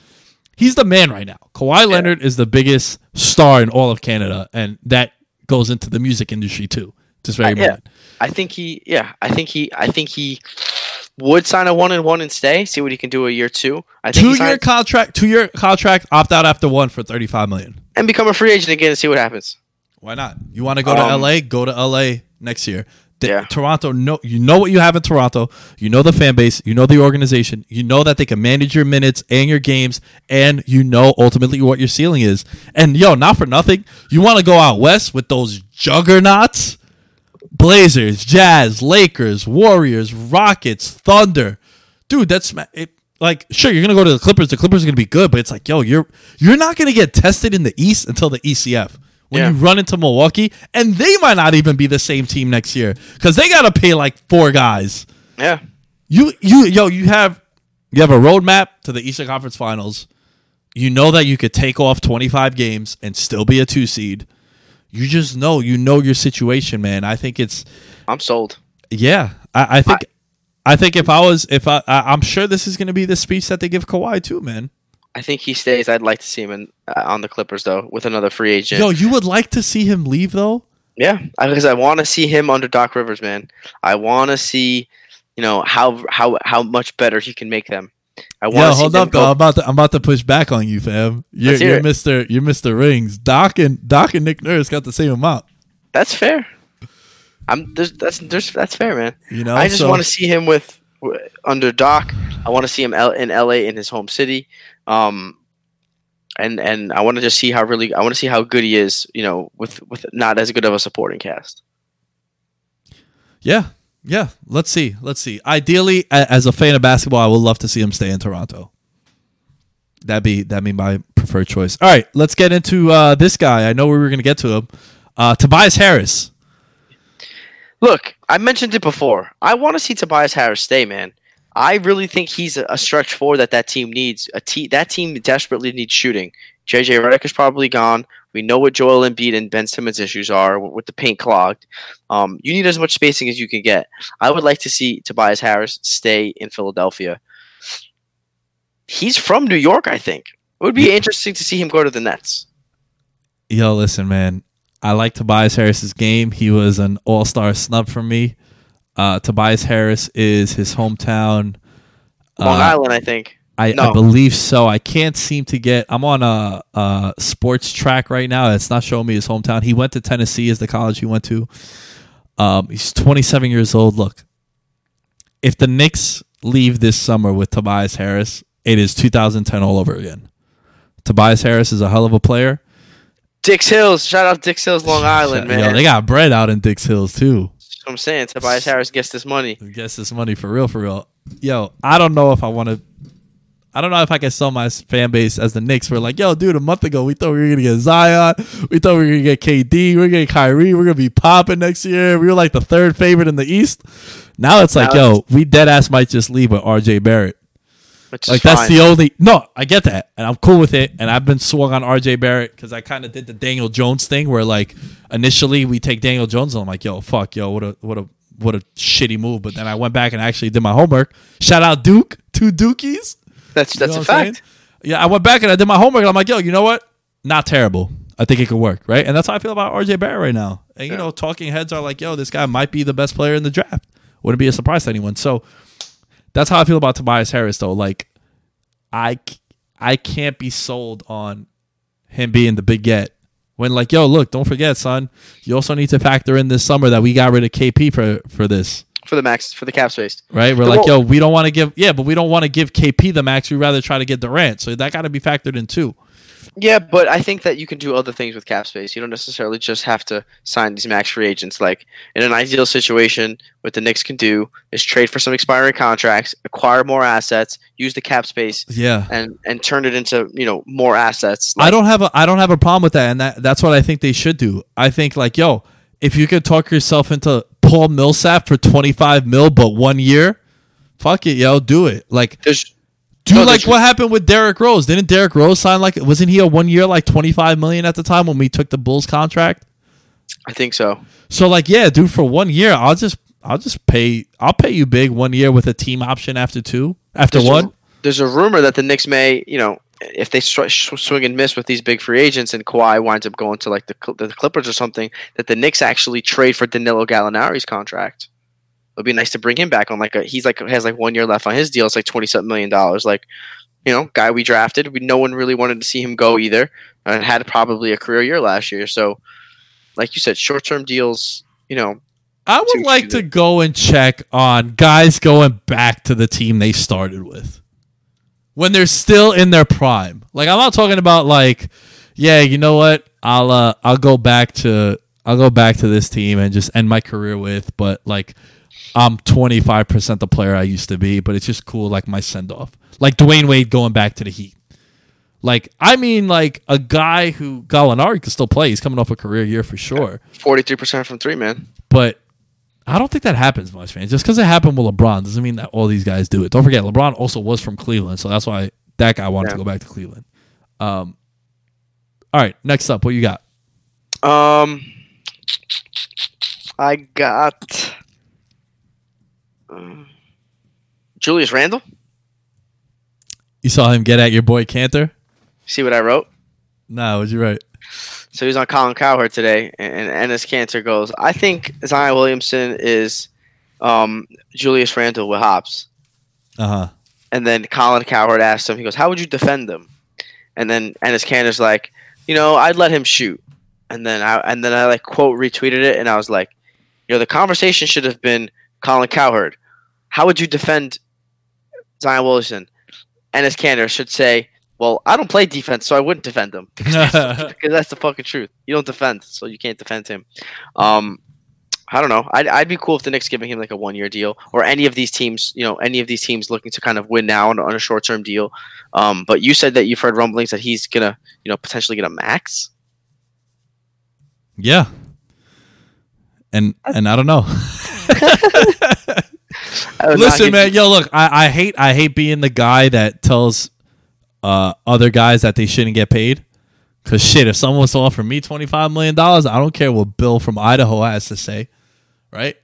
[SPEAKER 1] He's the man right now. Kawhi Leonard is the biggest star in all of Canada, and that goes into the music industry too. This very
[SPEAKER 2] yeah.
[SPEAKER 1] moment.
[SPEAKER 2] I think he, yeah, I think he, I think he would sign a one and one and stay. See what he can do a year two. I think
[SPEAKER 1] Two year contract, two year contract, opt out after one for 35 million.
[SPEAKER 2] and become a free agent again and see what happens.
[SPEAKER 1] Why not? You want to go to
[SPEAKER 2] Um,
[SPEAKER 1] LA? Go to LA next year. The-
[SPEAKER 2] Yeah.
[SPEAKER 1] Toronto, no, you know what you have in Toronto. You know the fan base. You know the organization. You know that they can manage your minutes and your games, and you know ultimately what your ceiling is. And yo, not for nothing, you want to go out west with those juggernauts: Blazers, Jazz, Lakers, Warriors, Rockets, Thunder. Dude, that's it. Like, sure, you're gonna go to the Clippers. The Clippers are gonna be good, but it's like, yo, you're you're not gonna get tested in the East until the ECF when
[SPEAKER 2] Yeah.
[SPEAKER 1] you run into Milwaukee, and they might not even be the same team next year because they gotta pay like four guys.
[SPEAKER 2] Yeah.
[SPEAKER 1] You you yo, you have you have a roadmap to the Eastern Conference Finals. You know that you could take off 25 games and still be a two seed. You just know you know your situation, man. I think it's
[SPEAKER 2] I'm sold.
[SPEAKER 1] yeah. I, I think I, think if I was if I, I I'm sure this is going to be the speech that they give Kawhi too, man.
[SPEAKER 2] I think he stays. I'd like to see him in, uh, on the Clippers though, with another free agent.
[SPEAKER 1] Yo, you would like to see him leave though?
[SPEAKER 2] Yeah, because I want to see him under Doc Rivers, man. I want to see, you know, how how how much better he can make them. I want
[SPEAKER 1] Yo, hold up, though. I'm about to I'm about to push back on you, fam. You're, you're. Mister you're Mister Rings. Doc and Doc and Nick Nurse got the same amount.
[SPEAKER 2] That's fair. I'm there's, that's there's, that's fair, man.
[SPEAKER 1] You know,
[SPEAKER 2] I just
[SPEAKER 1] So-
[SPEAKER 2] want to see him with under Doc. I want to see him in LA in his home city. Um, and and I want to just see how really I want to see how good he is. You know, with with not as good of a supporting cast.
[SPEAKER 1] Yeah, yeah. Let's see. Let's see. Ideally, as a fan of basketball, I would love to see him stay in Toronto. That'd be that'd be my preferred choice. All right, let's get into uh, this guy. I know we were going to get to him. Uh, Tobias Harris.
[SPEAKER 2] Look, I mentioned it before. I want to see Tobias Harris stay, man. I really think he's a, stretch four that that team needs. A te- that team desperately needs shooting. JJ Redick is probably gone. We know what Joel Embiid and Ben Simmons' issues are with the paint clogged. Um, you need as much spacing as you can get. I would like to see Tobias Harris stay in Philadelphia. He's from New York, I think. It would be interesting to see him go to the Nets.
[SPEAKER 1] Yo, listen, man. I like Tobias Harris's game. He was an all star snub for me. Uh, Tobias Harris is his hometown.
[SPEAKER 2] Long
[SPEAKER 1] uh,
[SPEAKER 2] Island, I think.
[SPEAKER 1] I, I believe so. I can't seem to get. I'm on a, a sports track right now. It's not showing me his hometown. He went to Tennessee as the college he went to. Um, he's 27 years old. Look, if the Knicks leave this summer with Tobias Harris, it is 2010 all over again. Tobias Harris is a hell of a player.
[SPEAKER 2] Dix Hills. Shout out Dix Hills, Long <laughs> Island, man.
[SPEAKER 1] Yo, they got bread out in Dix Hills too.
[SPEAKER 2] That's what I'm saying. Tobias Harris gets this money.
[SPEAKER 1] Gets this money for real, for real. Yo, I don't know if I want to. I don't know if I can sell my fan base as the Knicks. We're like, yo, dude, a month ago we thought we were gonna get Zion, we thought we were gonna get KD, we are gonna get Kyrie, we're gonna be popping next year. We were like the third favorite in the East. Now it's like,
[SPEAKER 2] Now
[SPEAKER 1] yo, we dead ass might just leave with RJ Barrett.
[SPEAKER 2] Which
[SPEAKER 1] Like that's
[SPEAKER 2] fine.
[SPEAKER 1] the only no, I get that, and I'm cool with it. And I've been swung on RJ Barrett because I kind of did the Daniel Jones thing, where like initially we take Daniel Jones, and I'm like, yo, fuck, yo, what a what a what a shitty move. But then I went back and actually did my homework. Shout out Duke, two Dukies.
[SPEAKER 2] That's
[SPEAKER 1] You know
[SPEAKER 2] that's a
[SPEAKER 1] I'm saying?
[SPEAKER 2] fact.
[SPEAKER 1] Yeah, I went back and I did my homework. And I'm like, yo, you know what? Not terrible. I think it could work, right? And that's how I feel about RJ Barrett right now. And you know, talking heads are like, yo, this guy might be the best player in the draft. Wouldn't be a surprise to anyone. So that's how I feel about Tobias Harris, though. Like, I I can't be sold on him being the big get. When like, yo, look, don't forget, son. You also need to factor in this summer that we got rid of KP for for this,
[SPEAKER 2] For the max, for the cap space.
[SPEAKER 1] right? We're like, yo, we don't want to give, yeah, but we don't want to give KP the max. We'd rather try to get Durant, so that got to be factored in too.
[SPEAKER 2] Yeah, but I think that you can do other things with cap space. You don't necessarily just have to sign these max free agents. Like in an ideal situation, what the Knicks can do is trade for some expiring contracts, acquire more assets, use the cap space,
[SPEAKER 1] Yeah.
[SPEAKER 2] and and turn it into you know more assets.
[SPEAKER 1] I don't have a I don't have a problem with that, and that that's what I think they should do. I think like yo, if you could talk yourself into Paul Millsap for twenty five mil, but one year, fuck it, yo, do it. Like
[SPEAKER 2] There's
[SPEAKER 1] do
[SPEAKER 2] No,
[SPEAKER 1] like what happened with Derrick Rose. Didn't Derrick Rose sign like wasn't he a one year like twenty five million at the time when we took the Bulls contract?
[SPEAKER 2] I think so.
[SPEAKER 1] So like yeah, dude, for one year, I'll just I'll just pay I'll pay you big one year with a team option after two after
[SPEAKER 2] There's
[SPEAKER 1] one.
[SPEAKER 2] A, there's a rumor that the Knicks may, you know, if they swing and miss with these big free agents and Kawhi winds up going to like the, Cl- the Clippers or something, that the Knicks actually trade for Danilo Gallinari's contract. It'd be nice to bring him back on like a he's like has like one year left on his deal. It's like twenty something million dollars. Like, you know, guy we drafted. We no one really wanted to see him go either, and had probably a career year last year. So, like you said, short term deals. You know,
[SPEAKER 1] I would like to go and check on guys going back to the team they started with when they're still in their prime. Like I'm not talking about like, yeah, you know what? I'll uh, I'll go back to I'll go back to this team and just end my career with, but like I'm 25% the player I used to be, but it's just cool like my send off. Like Dwyane Wade going back to the Heat. Like I mean like a guy who Gallinari could still play. He's coming off a career year for sure
[SPEAKER 2] forty three percent from three, man.
[SPEAKER 1] but I don't think that happens much, man. Just because it happened with LeBron doesn't mean that all these guys do it. Don't forget, LeBron also was from Cleveland, so that's why that guy wanted to go back to Cleveland. Um, all right, next up, what you got?
[SPEAKER 2] Um, I got uh, Julius Randle.
[SPEAKER 1] You saw him get at your boy Kanter?
[SPEAKER 2] See what I wrote?
[SPEAKER 1] No, was you right?
[SPEAKER 2] So he was on Colin Cowherd today, and, and Enes Kanter goes, I think Zion Williamson is um, Julius Randle with hops.
[SPEAKER 1] Uh huh.
[SPEAKER 2] And then Colin Cowherd asked him, he goes, How would you defend them? And then Enes Kanter's like, You know, I'd let him shoot. And then I and then I like quote retweeted it, and I was like, You know, the conversation should have been Colin Cowherd. How would you defend Zion Williamson? Enes Kanter should say, Well, I don't play defense, so I wouldn't defend him <laughs> <laughs> because that's the fucking truth. You don't defend, so you can't defend him. Um, I don't know. I'd, I'd be cool if the Knicks giving him like a one year deal, or any of these teams, you know, any of these teams looking to kind of win now on, on a short term deal. Um, but you said that you've heard rumblings that he's gonna, you know, potentially get a max.
[SPEAKER 1] Yeah. And and I don't know. <laughs>
[SPEAKER 2] I
[SPEAKER 1] Listen, man, yo, look, I, I hate I hate being the guy that tells uh, other guys that they shouldn't get paid. Cause shit, if someone was to offer me twenty five million dollars, I don't care what Bill from Idaho has to say, right?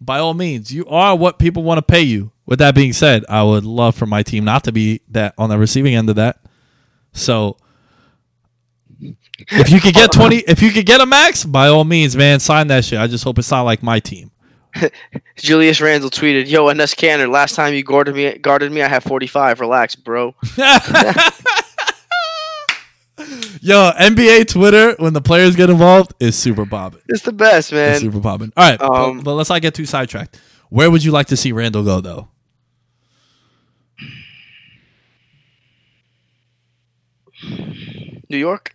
[SPEAKER 1] By all means, you are what people want to pay you. With that being said, I would love for my team not to be that on the receiving end of that. So If you could get twenty, if you could get a max, by all means, man, sign that shit. I just hope it's not like my team. <laughs>
[SPEAKER 2] Julius Randle tweeted, "Yo, Enes Kanter, last time you guarded me, guarded me, I have 45. Relax, bro." <laughs> <laughs>
[SPEAKER 1] Yo, NBA Twitter when the players get involved is super bobbing.
[SPEAKER 2] It's the best,
[SPEAKER 1] It's
[SPEAKER 2] man.
[SPEAKER 1] super bobbing. All right,
[SPEAKER 2] Um,
[SPEAKER 1] but, but let's not get too sidetracked. Where would you like to see Randle go, though?
[SPEAKER 2] New York.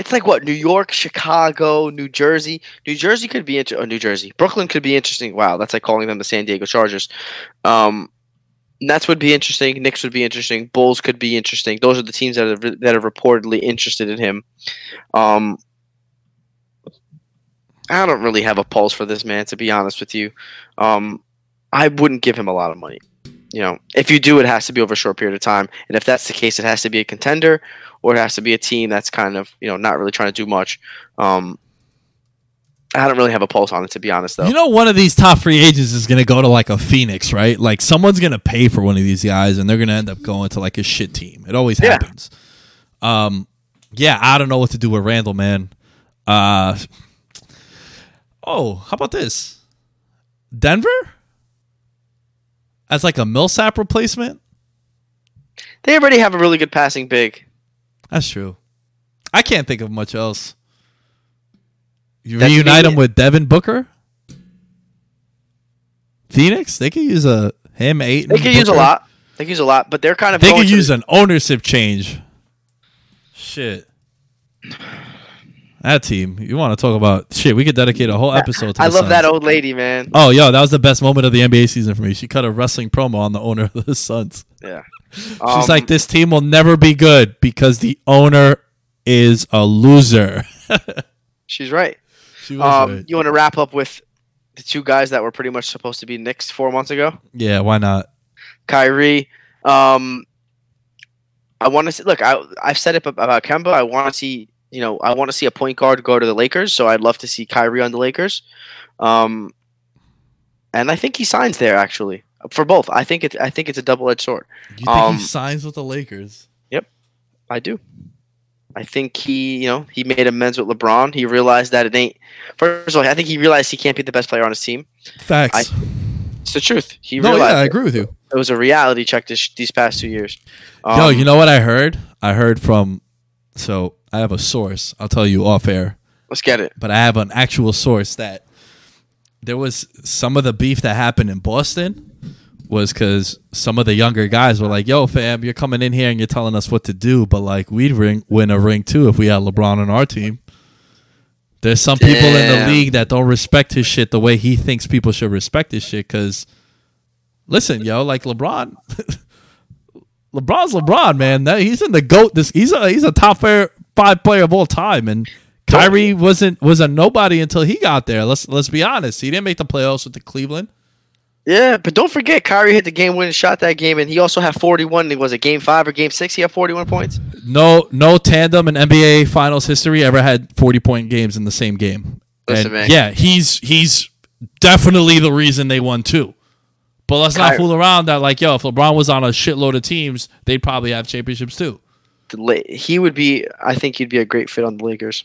[SPEAKER 2] It's like what New York, Chicago, New Jersey. New Jersey could be inter- or New Jersey. Brooklyn could be interesting. Wow, that's like calling them the San Diego Chargers. Um, Nets would be interesting. Knicks would be interesting. Bulls could be interesting. Those are the teams that are that are reportedly interested in him. Um, I don't really have a pulse for this man, to be honest with you. Um, I wouldn't give him a lot of money. You know, if you do, it has to be over a short period of time, and if that's the case, it has to be a contender, or it has to be a team that's kind of you know not really trying to do much. Um, I don't really have a pulse on it, to be honest, though.
[SPEAKER 1] You know, one of these top free agents is going to go to like a Phoenix, right? Like someone's going to pay for one of these guys, and they're going to end up going to like a shit team. It always
[SPEAKER 2] Yeah.
[SPEAKER 1] happens. Um, yeah, I don't know what to do with Randle, man. Uh, oh, how about this? Denver as like a Millsap replacement.
[SPEAKER 2] they already have a really good passing big.
[SPEAKER 1] That's true. I can't think of much else. You
[SPEAKER 2] That's
[SPEAKER 1] reunite him with Devin Booker, Phoenix. They could use a him eight.
[SPEAKER 2] They could use a lot. They could use a lot, but they're kind of
[SPEAKER 1] They could use
[SPEAKER 2] the-
[SPEAKER 1] an ownership change. Shit. That team. You want to talk about shit? We could dedicate a whole episode to.
[SPEAKER 2] I love that old lady, man.
[SPEAKER 1] Oh, yo, that was the best moment of the NBA season for me. She cut a wrestling promo on the owner of the Suns.
[SPEAKER 2] Yeah.
[SPEAKER 1] She's
[SPEAKER 2] Um,
[SPEAKER 1] like, "This team will never be good because the owner is a loser." <laughs>
[SPEAKER 2] she's right.
[SPEAKER 1] she was
[SPEAKER 2] Um,
[SPEAKER 1] right.
[SPEAKER 2] you want to wrap up with the two guys that were pretty much supposed to be Knicks four months ago?
[SPEAKER 1] Yeah, why not?
[SPEAKER 2] Kyrie. Um, I want to see. Look, I I've said it about Kemba. I want to see. You know, I want to see a point guard go to the Lakers. So I'd love to see Kyrie on the Lakers. Um, and I think he signs there actually for both. I think it's I think it's a double edged sword.
[SPEAKER 1] You think
[SPEAKER 2] Um,
[SPEAKER 1] he signs with the Lakers?
[SPEAKER 2] Yep, I do. I think he, you know, he made amends with LeBron. He realized that it ain't. First of all, I think he realized he can't be the best player on his team.
[SPEAKER 1] Facts.
[SPEAKER 2] It's the truth. He
[SPEAKER 1] no,
[SPEAKER 2] realized
[SPEAKER 1] yeah, I agree with you.
[SPEAKER 2] it was a reality check this, these past two years.
[SPEAKER 1] Yo,
[SPEAKER 2] Um,
[SPEAKER 1] you know what I heard? I heard from. So I have a source. I'll tell you off air.
[SPEAKER 2] let's get it.
[SPEAKER 1] but I have an actual source that there was some of the beef that happened in Boston was because some of the younger guys were like, "Yo, fam, you're coming in here and you're telling us what to do, but like we'd ring win a ring too if we had LeBron on our team." There's some people in the league that don't respect his shit the way he thinks people should respect his shit. Because, listen, yo, like LeBron, <laughs> LeBron's LeBron, man. That, he's in the goat. This he's a he's a top five player of all time, and Kyrie wasn't was a nobody until he got there. Let's let's be honest. He didn't make the playoffs with the Cleveland.
[SPEAKER 2] Yeah, but don't forget, Kyrie hit the game winning shot that game, and he also had 41. It Was a game five or game six? He had 41 points.
[SPEAKER 1] No no tandem in NBA Finals history ever had forty point games in the same game.
[SPEAKER 2] Listen, man.
[SPEAKER 1] yeah, he's he's definitely the reason they won too. But let's not
[SPEAKER 2] Kyrie-
[SPEAKER 1] fool around that like yo, if LeBron was on a shitload of teams, they'd probably have championships too.
[SPEAKER 2] He would be. I think he'd be a great fit on the Lakers.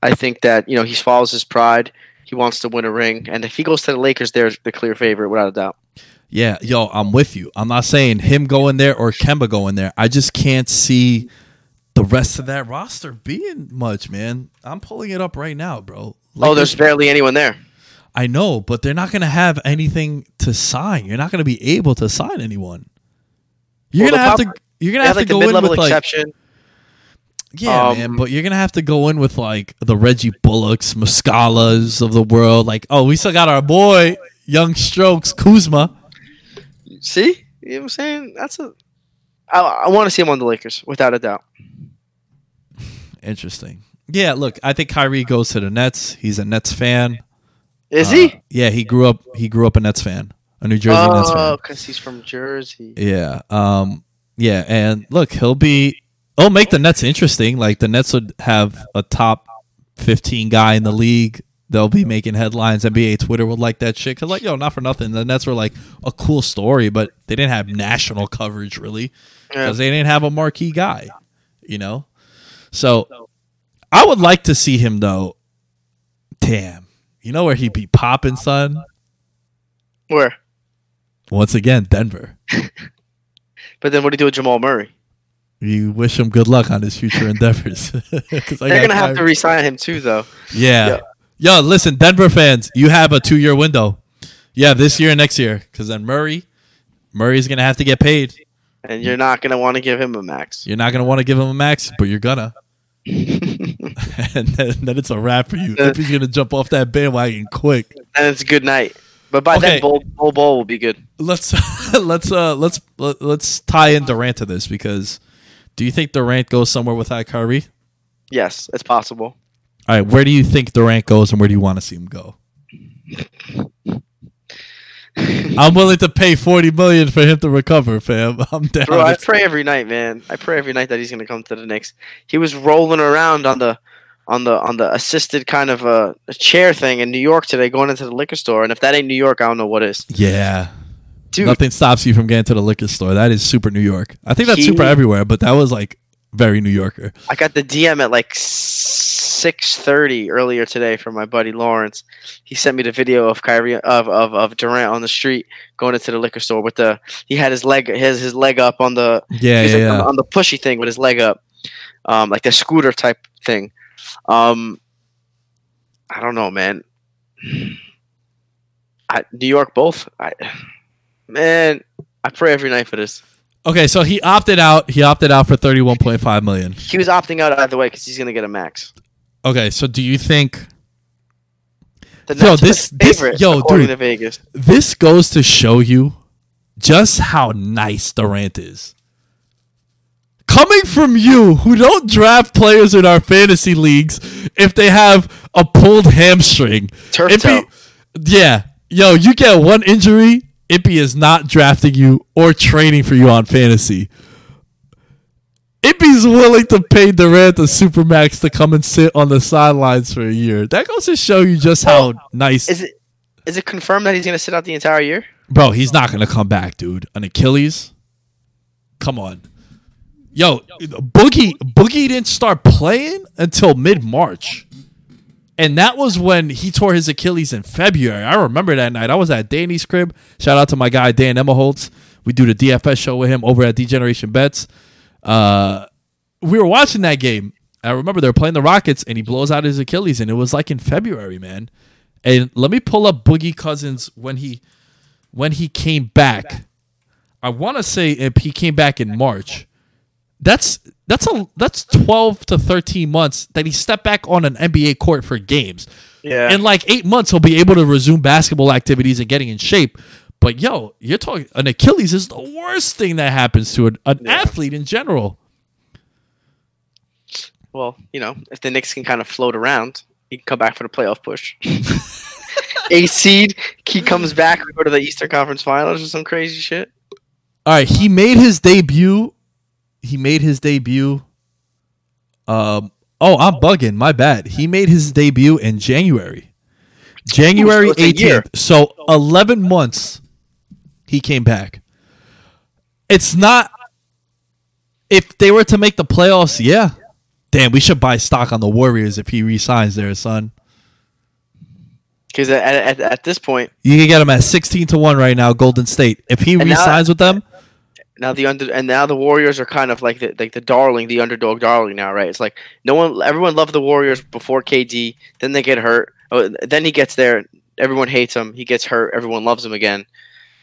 [SPEAKER 2] I think that you know he follows his pride. He wants to win a ring, and if he goes to the Lakers, they're the clear favorite without a doubt.
[SPEAKER 1] Yeah, yo, I'm with you. I'm not saying him going there or Kemba going there. I just can't see the rest of that roster being much, man. I'm pulling it up right now, bro.
[SPEAKER 2] oh, there's barely anyone there.
[SPEAKER 1] I know, but they're not going to have anything to sign. You're not going to be able to sign anyone. You're
[SPEAKER 2] Well,
[SPEAKER 1] going to have to you're going to have
[SPEAKER 2] have
[SPEAKER 1] to go in with like yeah,
[SPEAKER 2] Um,
[SPEAKER 1] man, but you're going to have to go in with like the Reggie Bullocks, Muscalas of the world like, "Oh, we still got our boy Young Strokes Kuzma."
[SPEAKER 2] See, you know what I'm saying? That's a. I, I want to see him on the Lakers without a doubt.
[SPEAKER 1] Interesting. Yeah, look, I think Kyrie goes to the Nets. He's a Nets fan.
[SPEAKER 2] Is
[SPEAKER 1] Uh,
[SPEAKER 2] he?
[SPEAKER 1] Yeah, he grew up. He grew up a Nets fan, a New Jersey Nets fan.
[SPEAKER 2] Oh, because he's from Jersey.
[SPEAKER 1] Yeah. Um. Yeah, and look, he'll be. He'll make the Nets interesting. Like the Nets would have a top fifteen guy in the league. They'll be making headlines. NBA Twitter would like that shit because, like, yo, not for nothing. The Nets were like a cool story, but they didn't have national coverage really
[SPEAKER 2] Yeah.
[SPEAKER 1] because they didn't have a marquee guy. You know, so I would like to see him though. Damn, you know where he'd be popping, son.
[SPEAKER 2] Where?
[SPEAKER 1] Once again, Denver. <laughs>
[SPEAKER 2] But then what do you do with Jamal Murray?
[SPEAKER 1] You wish him good luck on his future endeavors. <laughs>
[SPEAKER 2] They're gonna have to re-sign him too, though.
[SPEAKER 1] Yeah. Yo, listen, Denver fans, you have a two year window. Yeah, this year and next year. Because then Murray, Murray's going to have to get paid.
[SPEAKER 2] And you're not gonna want to give him a max.
[SPEAKER 1] You're not going to want to give him a max, but you're going to. <laughs> and then, then it's a wrap for you. If he's going to jump off that bandwagon quick.
[SPEAKER 2] and it's a good night. But by
[SPEAKER 1] Okay.
[SPEAKER 2] then, Bol, Bol Bol will be good.
[SPEAKER 1] Let's <laughs> let's uh let's let- let's tie in Durant to this because do you think Durant goes somewhere without Kyrie?
[SPEAKER 2] Yes, it's possible.
[SPEAKER 1] All right, where do you think Durant goes and where do you want to see him go? I'm willing to pay 40 million for him to recover, fam. <laughs> I'm down.
[SPEAKER 2] Bro, I pray every night, man. I pray every night that he's gonna come to the Knicks. He was rolling around on the on the on the assisted kind of uh, a chair thing in New York today, going into the liquor store. And if that ain't New York, I don't know what is.
[SPEAKER 1] yeah.
[SPEAKER 2] Dude,
[SPEAKER 1] Nothing stops you from getting to the liquor store. That is super New York. I think that's
[SPEAKER 2] He-
[SPEAKER 1] super everywhere, but that was like very New Yorker.
[SPEAKER 2] I got the DM at like six thirty earlier today from my buddy Lawrence. He sent me the video of Kyrie of, of, of Durant on the street going into the liquor store with the he had his leg his his leg up on the
[SPEAKER 1] Yeah, yeah,
[SPEAKER 2] like on,
[SPEAKER 1] yeah.
[SPEAKER 2] on the pushy thing with his leg up, um, like the scooter type thing. Um, I don't know, man. I, New York, both. I, man, I pray every night for this.
[SPEAKER 1] Okay, so he opted out. He opted out for 31.5 million.
[SPEAKER 2] He was opting out either way because he's gonna get a max.
[SPEAKER 1] Okay, so do you think
[SPEAKER 2] The
[SPEAKER 1] Yo,
[SPEAKER 2] Nets are
[SPEAKER 1] this-
[SPEAKER 2] the
[SPEAKER 1] this- yo,
[SPEAKER 2] according
[SPEAKER 1] dude.
[SPEAKER 2] to Vegas.
[SPEAKER 1] this goes to show you just how nice Durant is. Coming from you, who don't draft players in our fantasy leagues if they have a pulled hamstring.
[SPEAKER 2] Turf toe.
[SPEAKER 1] yeah, yo, you get one injury, Ippy is not drafting you or training for you on fantasy. Ippy's willing to pay Durant the supermax to come and sit on the sidelines for a year. That goes to show you just how nice
[SPEAKER 2] Is it is it confirmed that he's gonna sit out the entire year?
[SPEAKER 1] Bro, he's not gonna come back, dude. An Achilles? Come on. Yo, Boogie Boogie didn't start playing until mid March. And that was when he tore his Achilles in February. I remember that night. I was at Danny's crib. Shout out to my guy Dan Emmerholtz. We do the DFS show with him over at Degeneration Bets. Uh, we were watching that game. I remember they were playing the Rockets, and he blows out his Achilles, and it was like in February, man. And let me pull up Boogie Cousins when he when he came back. I want to say if he came back in March. That's that's a that's 12 to 13 months that he stepped back on an NBA court for games.
[SPEAKER 2] Yeah.
[SPEAKER 1] In like 8 months he'll be able to resume basketball activities and getting in shape. But yo, you're talking an Achilles is the worst thing that happens to an, an athlete in general.
[SPEAKER 2] Well, you know, if the Knicks can kind of float around, he can come back for the playoff push. <laughs> A seed, he comes back, we go to the Eastern Conference Finals or some crazy shit.
[SPEAKER 1] All right, he made his debut. He made his debut. Um. Oh, I'm bugging. My bad. He made his debut in January. January
[SPEAKER 2] Ooh, so it's a year.
[SPEAKER 1] 18th. So 11 months he came back. It's not if they were to make the playoffs, yeah. Damn, we should buy stock on the Warriors if he resigns there, son.
[SPEAKER 2] Because at, at, at this point,
[SPEAKER 1] You can get him at 16 to 1 right now, Golden State. If he
[SPEAKER 2] And now-
[SPEAKER 1] resigns with them,
[SPEAKER 2] now the under and now the Warriors are kind of like the like the darling, the underdog darling now, right? It's like no one, everyone loved the Warriors before KD. Then they get hurt. Oh, then he gets there. Everyone hates him. He gets hurt. Everyone loves him again.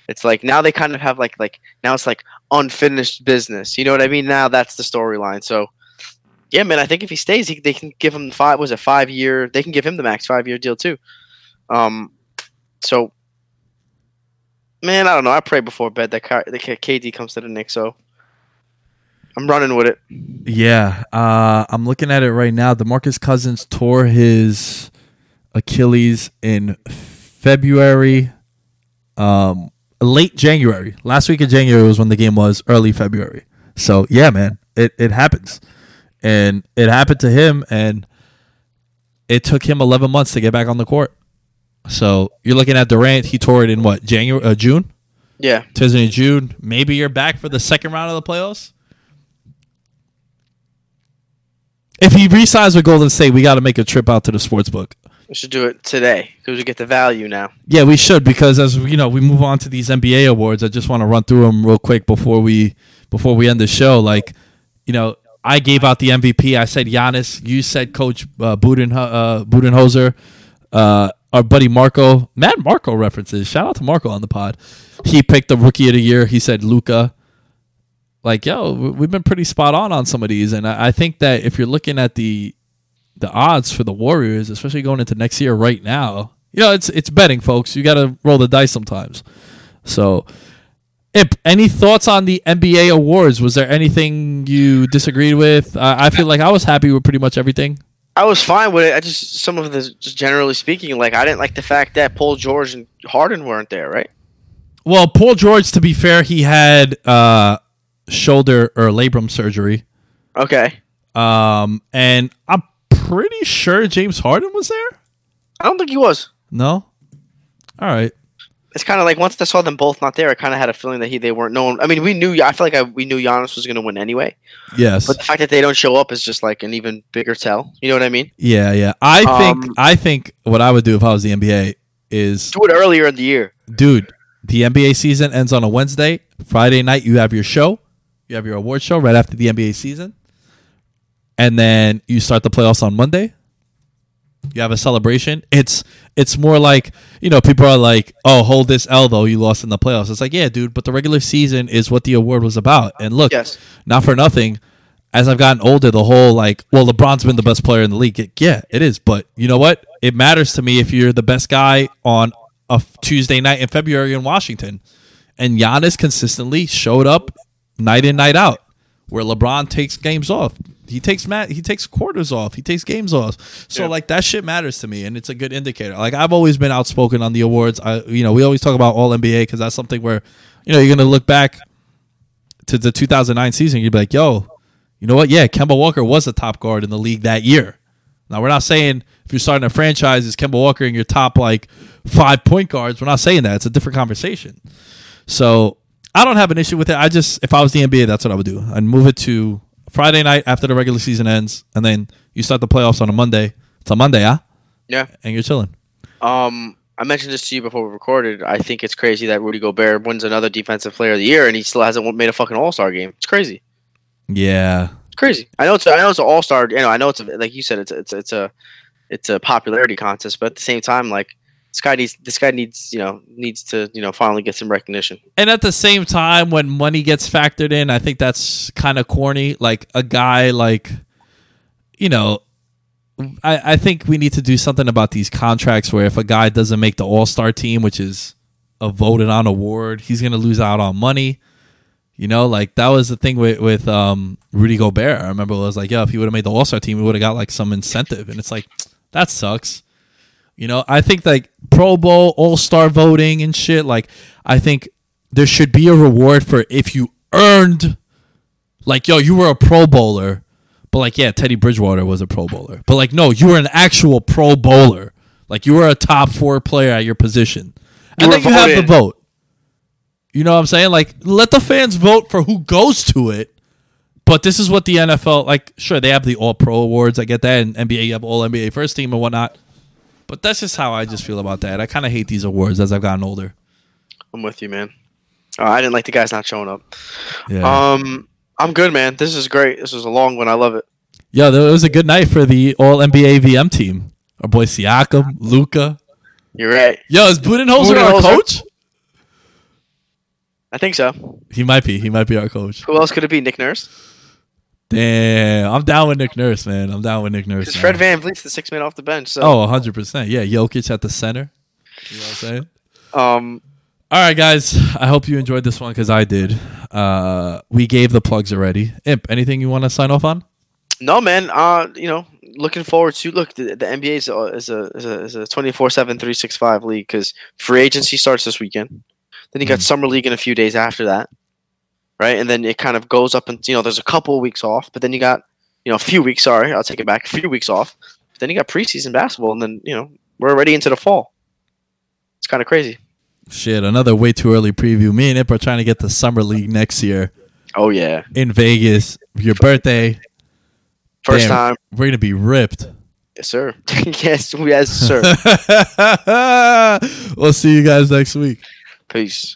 [SPEAKER 2] It's like now they kind of have like like now it's like unfinished business. You know what I mean? Now that's the storyline. So yeah, man, I think if he stays, he, they can give him five. Was a five year? They can give him the max five year deal too. Um, so man, I don't know. I pray before bed that Ky- KD comes to the Knicks. So I'm running with it.
[SPEAKER 1] Yeah, uh, I'm looking at it right now. Demarcus Cousins tore his Achilles in February, um, late January. Last week of January was when the game was. Early February. So yeah, man, it it happens, and it happened to him, and it took him 11 months to get back on the court. So you're looking at Durant. He tore it in what January, uh, June.
[SPEAKER 2] Yeah,
[SPEAKER 1] Tis in June. Maybe you're back for the second round of the playoffs. If he resigns with Golden State, we got to make a trip out to the sports book.
[SPEAKER 2] We should do it today because we get the value now.
[SPEAKER 1] Yeah, we should because as you know, we move on to these NBA awards. I just want to run through them real quick before we before we end the show. Like, you know, I gave out the MVP. I said Giannis. You said Coach uh, Buden, uh, Budenholzer. Uh, our buddy Marco, Mad Marco references. Shout out to Marco on the pod. He picked the rookie of the year. He said Luka. Like, yo, we- we've been pretty spot on on some of these, and I I think that if you're looking at the the odds for the Warriors, especially going into next year right now, you know, it's it's betting, folks. You got to roll the dice sometimes. So, Ip, any thoughts on the NBA awards? Was there anything you disagreed with? Uh, I feel like I was happy with pretty much everything.
[SPEAKER 2] I was fine with it. I just some of the just generally speaking, like I didn't like the fact that Paul George and Harden weren't there, right?
[SPEAKER 1] Well, Paul George, to be fair, he had uh, shoulder or labrum surgery,
[SPEAKER 2] Okay.
[SPEAKER 1] um, and I'm pretty sure James Harden was there.
[SPEAKER 2] I don't think he was.
[SPEAKER 1] No, all right.
[SPEAKER 2] It's kind of like once I saw them both not there, I kind of had a feeling that he they weren't known. I mean, we knew. I feel like I, we knew Giannis was going to win anyway.
[SPEAKER 1] Yes.
[SPEAKER 2] But the fact that they don't show up is just like an even bigger tell. You know what I mean?
[SPEAKER 1] Yeah, yeah. I think
[SPEAKER 2] Um,
[SPEAKER 1] I think what I would do if I was the NBA is,
[SPEAKER 2] Do it earlier in the year.
[SPEAKER 1] dude, the NBA season ends on a Wednesday. Friday night, you have your show, you have your award show right after the NBA season, and then you start the playoffs on Monday. You have a celebration. It's it's more like you know people are like, oh, hold this L though you lost in the playoffs. It's like yeah, dude, but the regular season is what the award was about. And look,
[SPEAKER 2] Yes.
[SPEAKER 1] not for nothing. As I've gotten older, the whole like, well, LeBron's been the best player in the league. It- yeah, it is. But you know what? It matters to me if you're the best guy on a f- Tuesday night in February in Washington. And Giannis consistently showed up night in, night out. Where LeBron takes games off, he takes mat, he takes quarters off, he takes games off. So like that shit matters to me, and it's a good indicator. Like I've always been outspoken on the awards. I, you know, we always talk about All NBA because that's something where, you know, you're gonna look back to the 2009 season, you'd be like, yo, you know what? Yeah, Kemba Walker was a top guard in the league that year. Now, we're not saying if you're starting a franchise, is Kemba Walker in your top like five point guards. We're not saying that. It's a different conversation. So I don't have an issue with it. I just, if I was the NBA, that's what I would do. I'd move it to Friday night after the regular season ends, and then you start the playoffs on a Monday. It's a Monday, huh?
[SPEAKER 2] Yeah.
[SPEAKER 1] And you're chilling.
[SPEAKER 2] Um, I mentioned this to you before we recorded. I think it's crazy that Rudy Gobert wins another Defensive Player of the Year and he still hasn't made a fucking All Star game. It's crazy.
[SPEAKER 1] Yeah.
[SPEAKER 2] It's crazy. I know it's I know it's an All Star. You know I know it's a, like you said it's a, it's a, it's a it's a popularity contest, but at the same time, like this guy needs this guy needs you know needs to you know finally get some recognition.
[SPEAKER 1] And at the same time, when money gets factored in, I think that's kind of corny. Like a guy like, you know, I, I think we need to do something about these contracts where if a guy doesn't make the All Star team, which is a voted on award, he's gonna lose out on money. You know, like that was the thing with with um, Rudy Gobert. I remember it was like, yeah, if he would have made the All Star team, he would have got like some incentive, and it's like that sucks. You know, I think like Pro Bowl, All Star voting and shit. Like, I think there should be a reward for if you earned, like, yo, you were a Pro Bowler, but like, yeah, Teddy Bridgewater was a Pro Bowler, but like, no, you were an actual Pro Bowler. Like, you were a top four player at your position, and
[SPEAKER 2] were
[SPEAKER 1] then you have the vote. You know what I'm saying? Like, let the fans vote for who goes to it. But this is what the NFL like. Sure, they have the All Pro awards. I get that, and NBA you have All NBA First Team and whatnot. But that's just how I just feel about that. I kind of hate these awards as I've gotten older.
[SPEAKER 2] I'm with you, man. Uh, I didn't like the guys not showing up.
[SPEAKER 1] Yeah.
[SPEAKER 2] Um, I'm good, man. This is great. This was a long one. I love it.
[SPEAKER 1] Yeah, it was a good night for the All NBA VM team. Our boy Siakam, Luka.
[SPEAKER 2] You're right.
[SPEAKER 1] Yo, is Budenholzer our coach?
[SPEAKER 2] I think so.
[SPEAKER 1] He might be. He might be our coach.
[SPEAKER 2] Who else could it be? Nick Nurse.
[SPEAKER 1] Damn, I'm down with Nick Nurse, man. I'm down with Nick Nurse.
[SPEAKER 2] Fred VanVleet's the six man off the bench. So,
[SPEAKER 1] Oh, 100 percent. Yeah, Jokic at the center. You know what I'm saying?
[SPEAKER 2] um,
[SPEAKER 1] All right, guys. I hope you enjoyed this one because I did. Uh, we gave the plugs already. Imp, anything you want to sign off on?
[SPEAKER 2] no, man. Uh, you know, looking forward to look. The, the NBA is a is a is a, is a 24/7 365 league because free agency starts this weekend. Then you got
[SPEAKER 1] Mm.
[SPEAKER 2] summer league in a few days after that, right? And then it kind of goes up and you know there's a couple of weeks off, but then you got you know a few weeks. Sorry, I'll take it back. A few weeks off. But then you got preseason basketball, and then you know we're already into the fall. It's kind of crazy.
[SPEAKER 1] Shit, another way too early preview. Me and Imp are trying to get the summer league next year
[SPEAKER 2] Oh yeah.
[SPEAKER 1] in Vegas. Your birthday.
[SPEAKER 2] First
[SPEAKER 1] Damn.
[SPEAKER 2] time.
[SPEAKER 1] We're gonna be ripped.
[SPEAKER 2] Yes, sir. <laughs> yes, yes, sir. <laughs>
[SPEAKER 1] we'll see you guys next week.
[SPEAKER 2] Peace.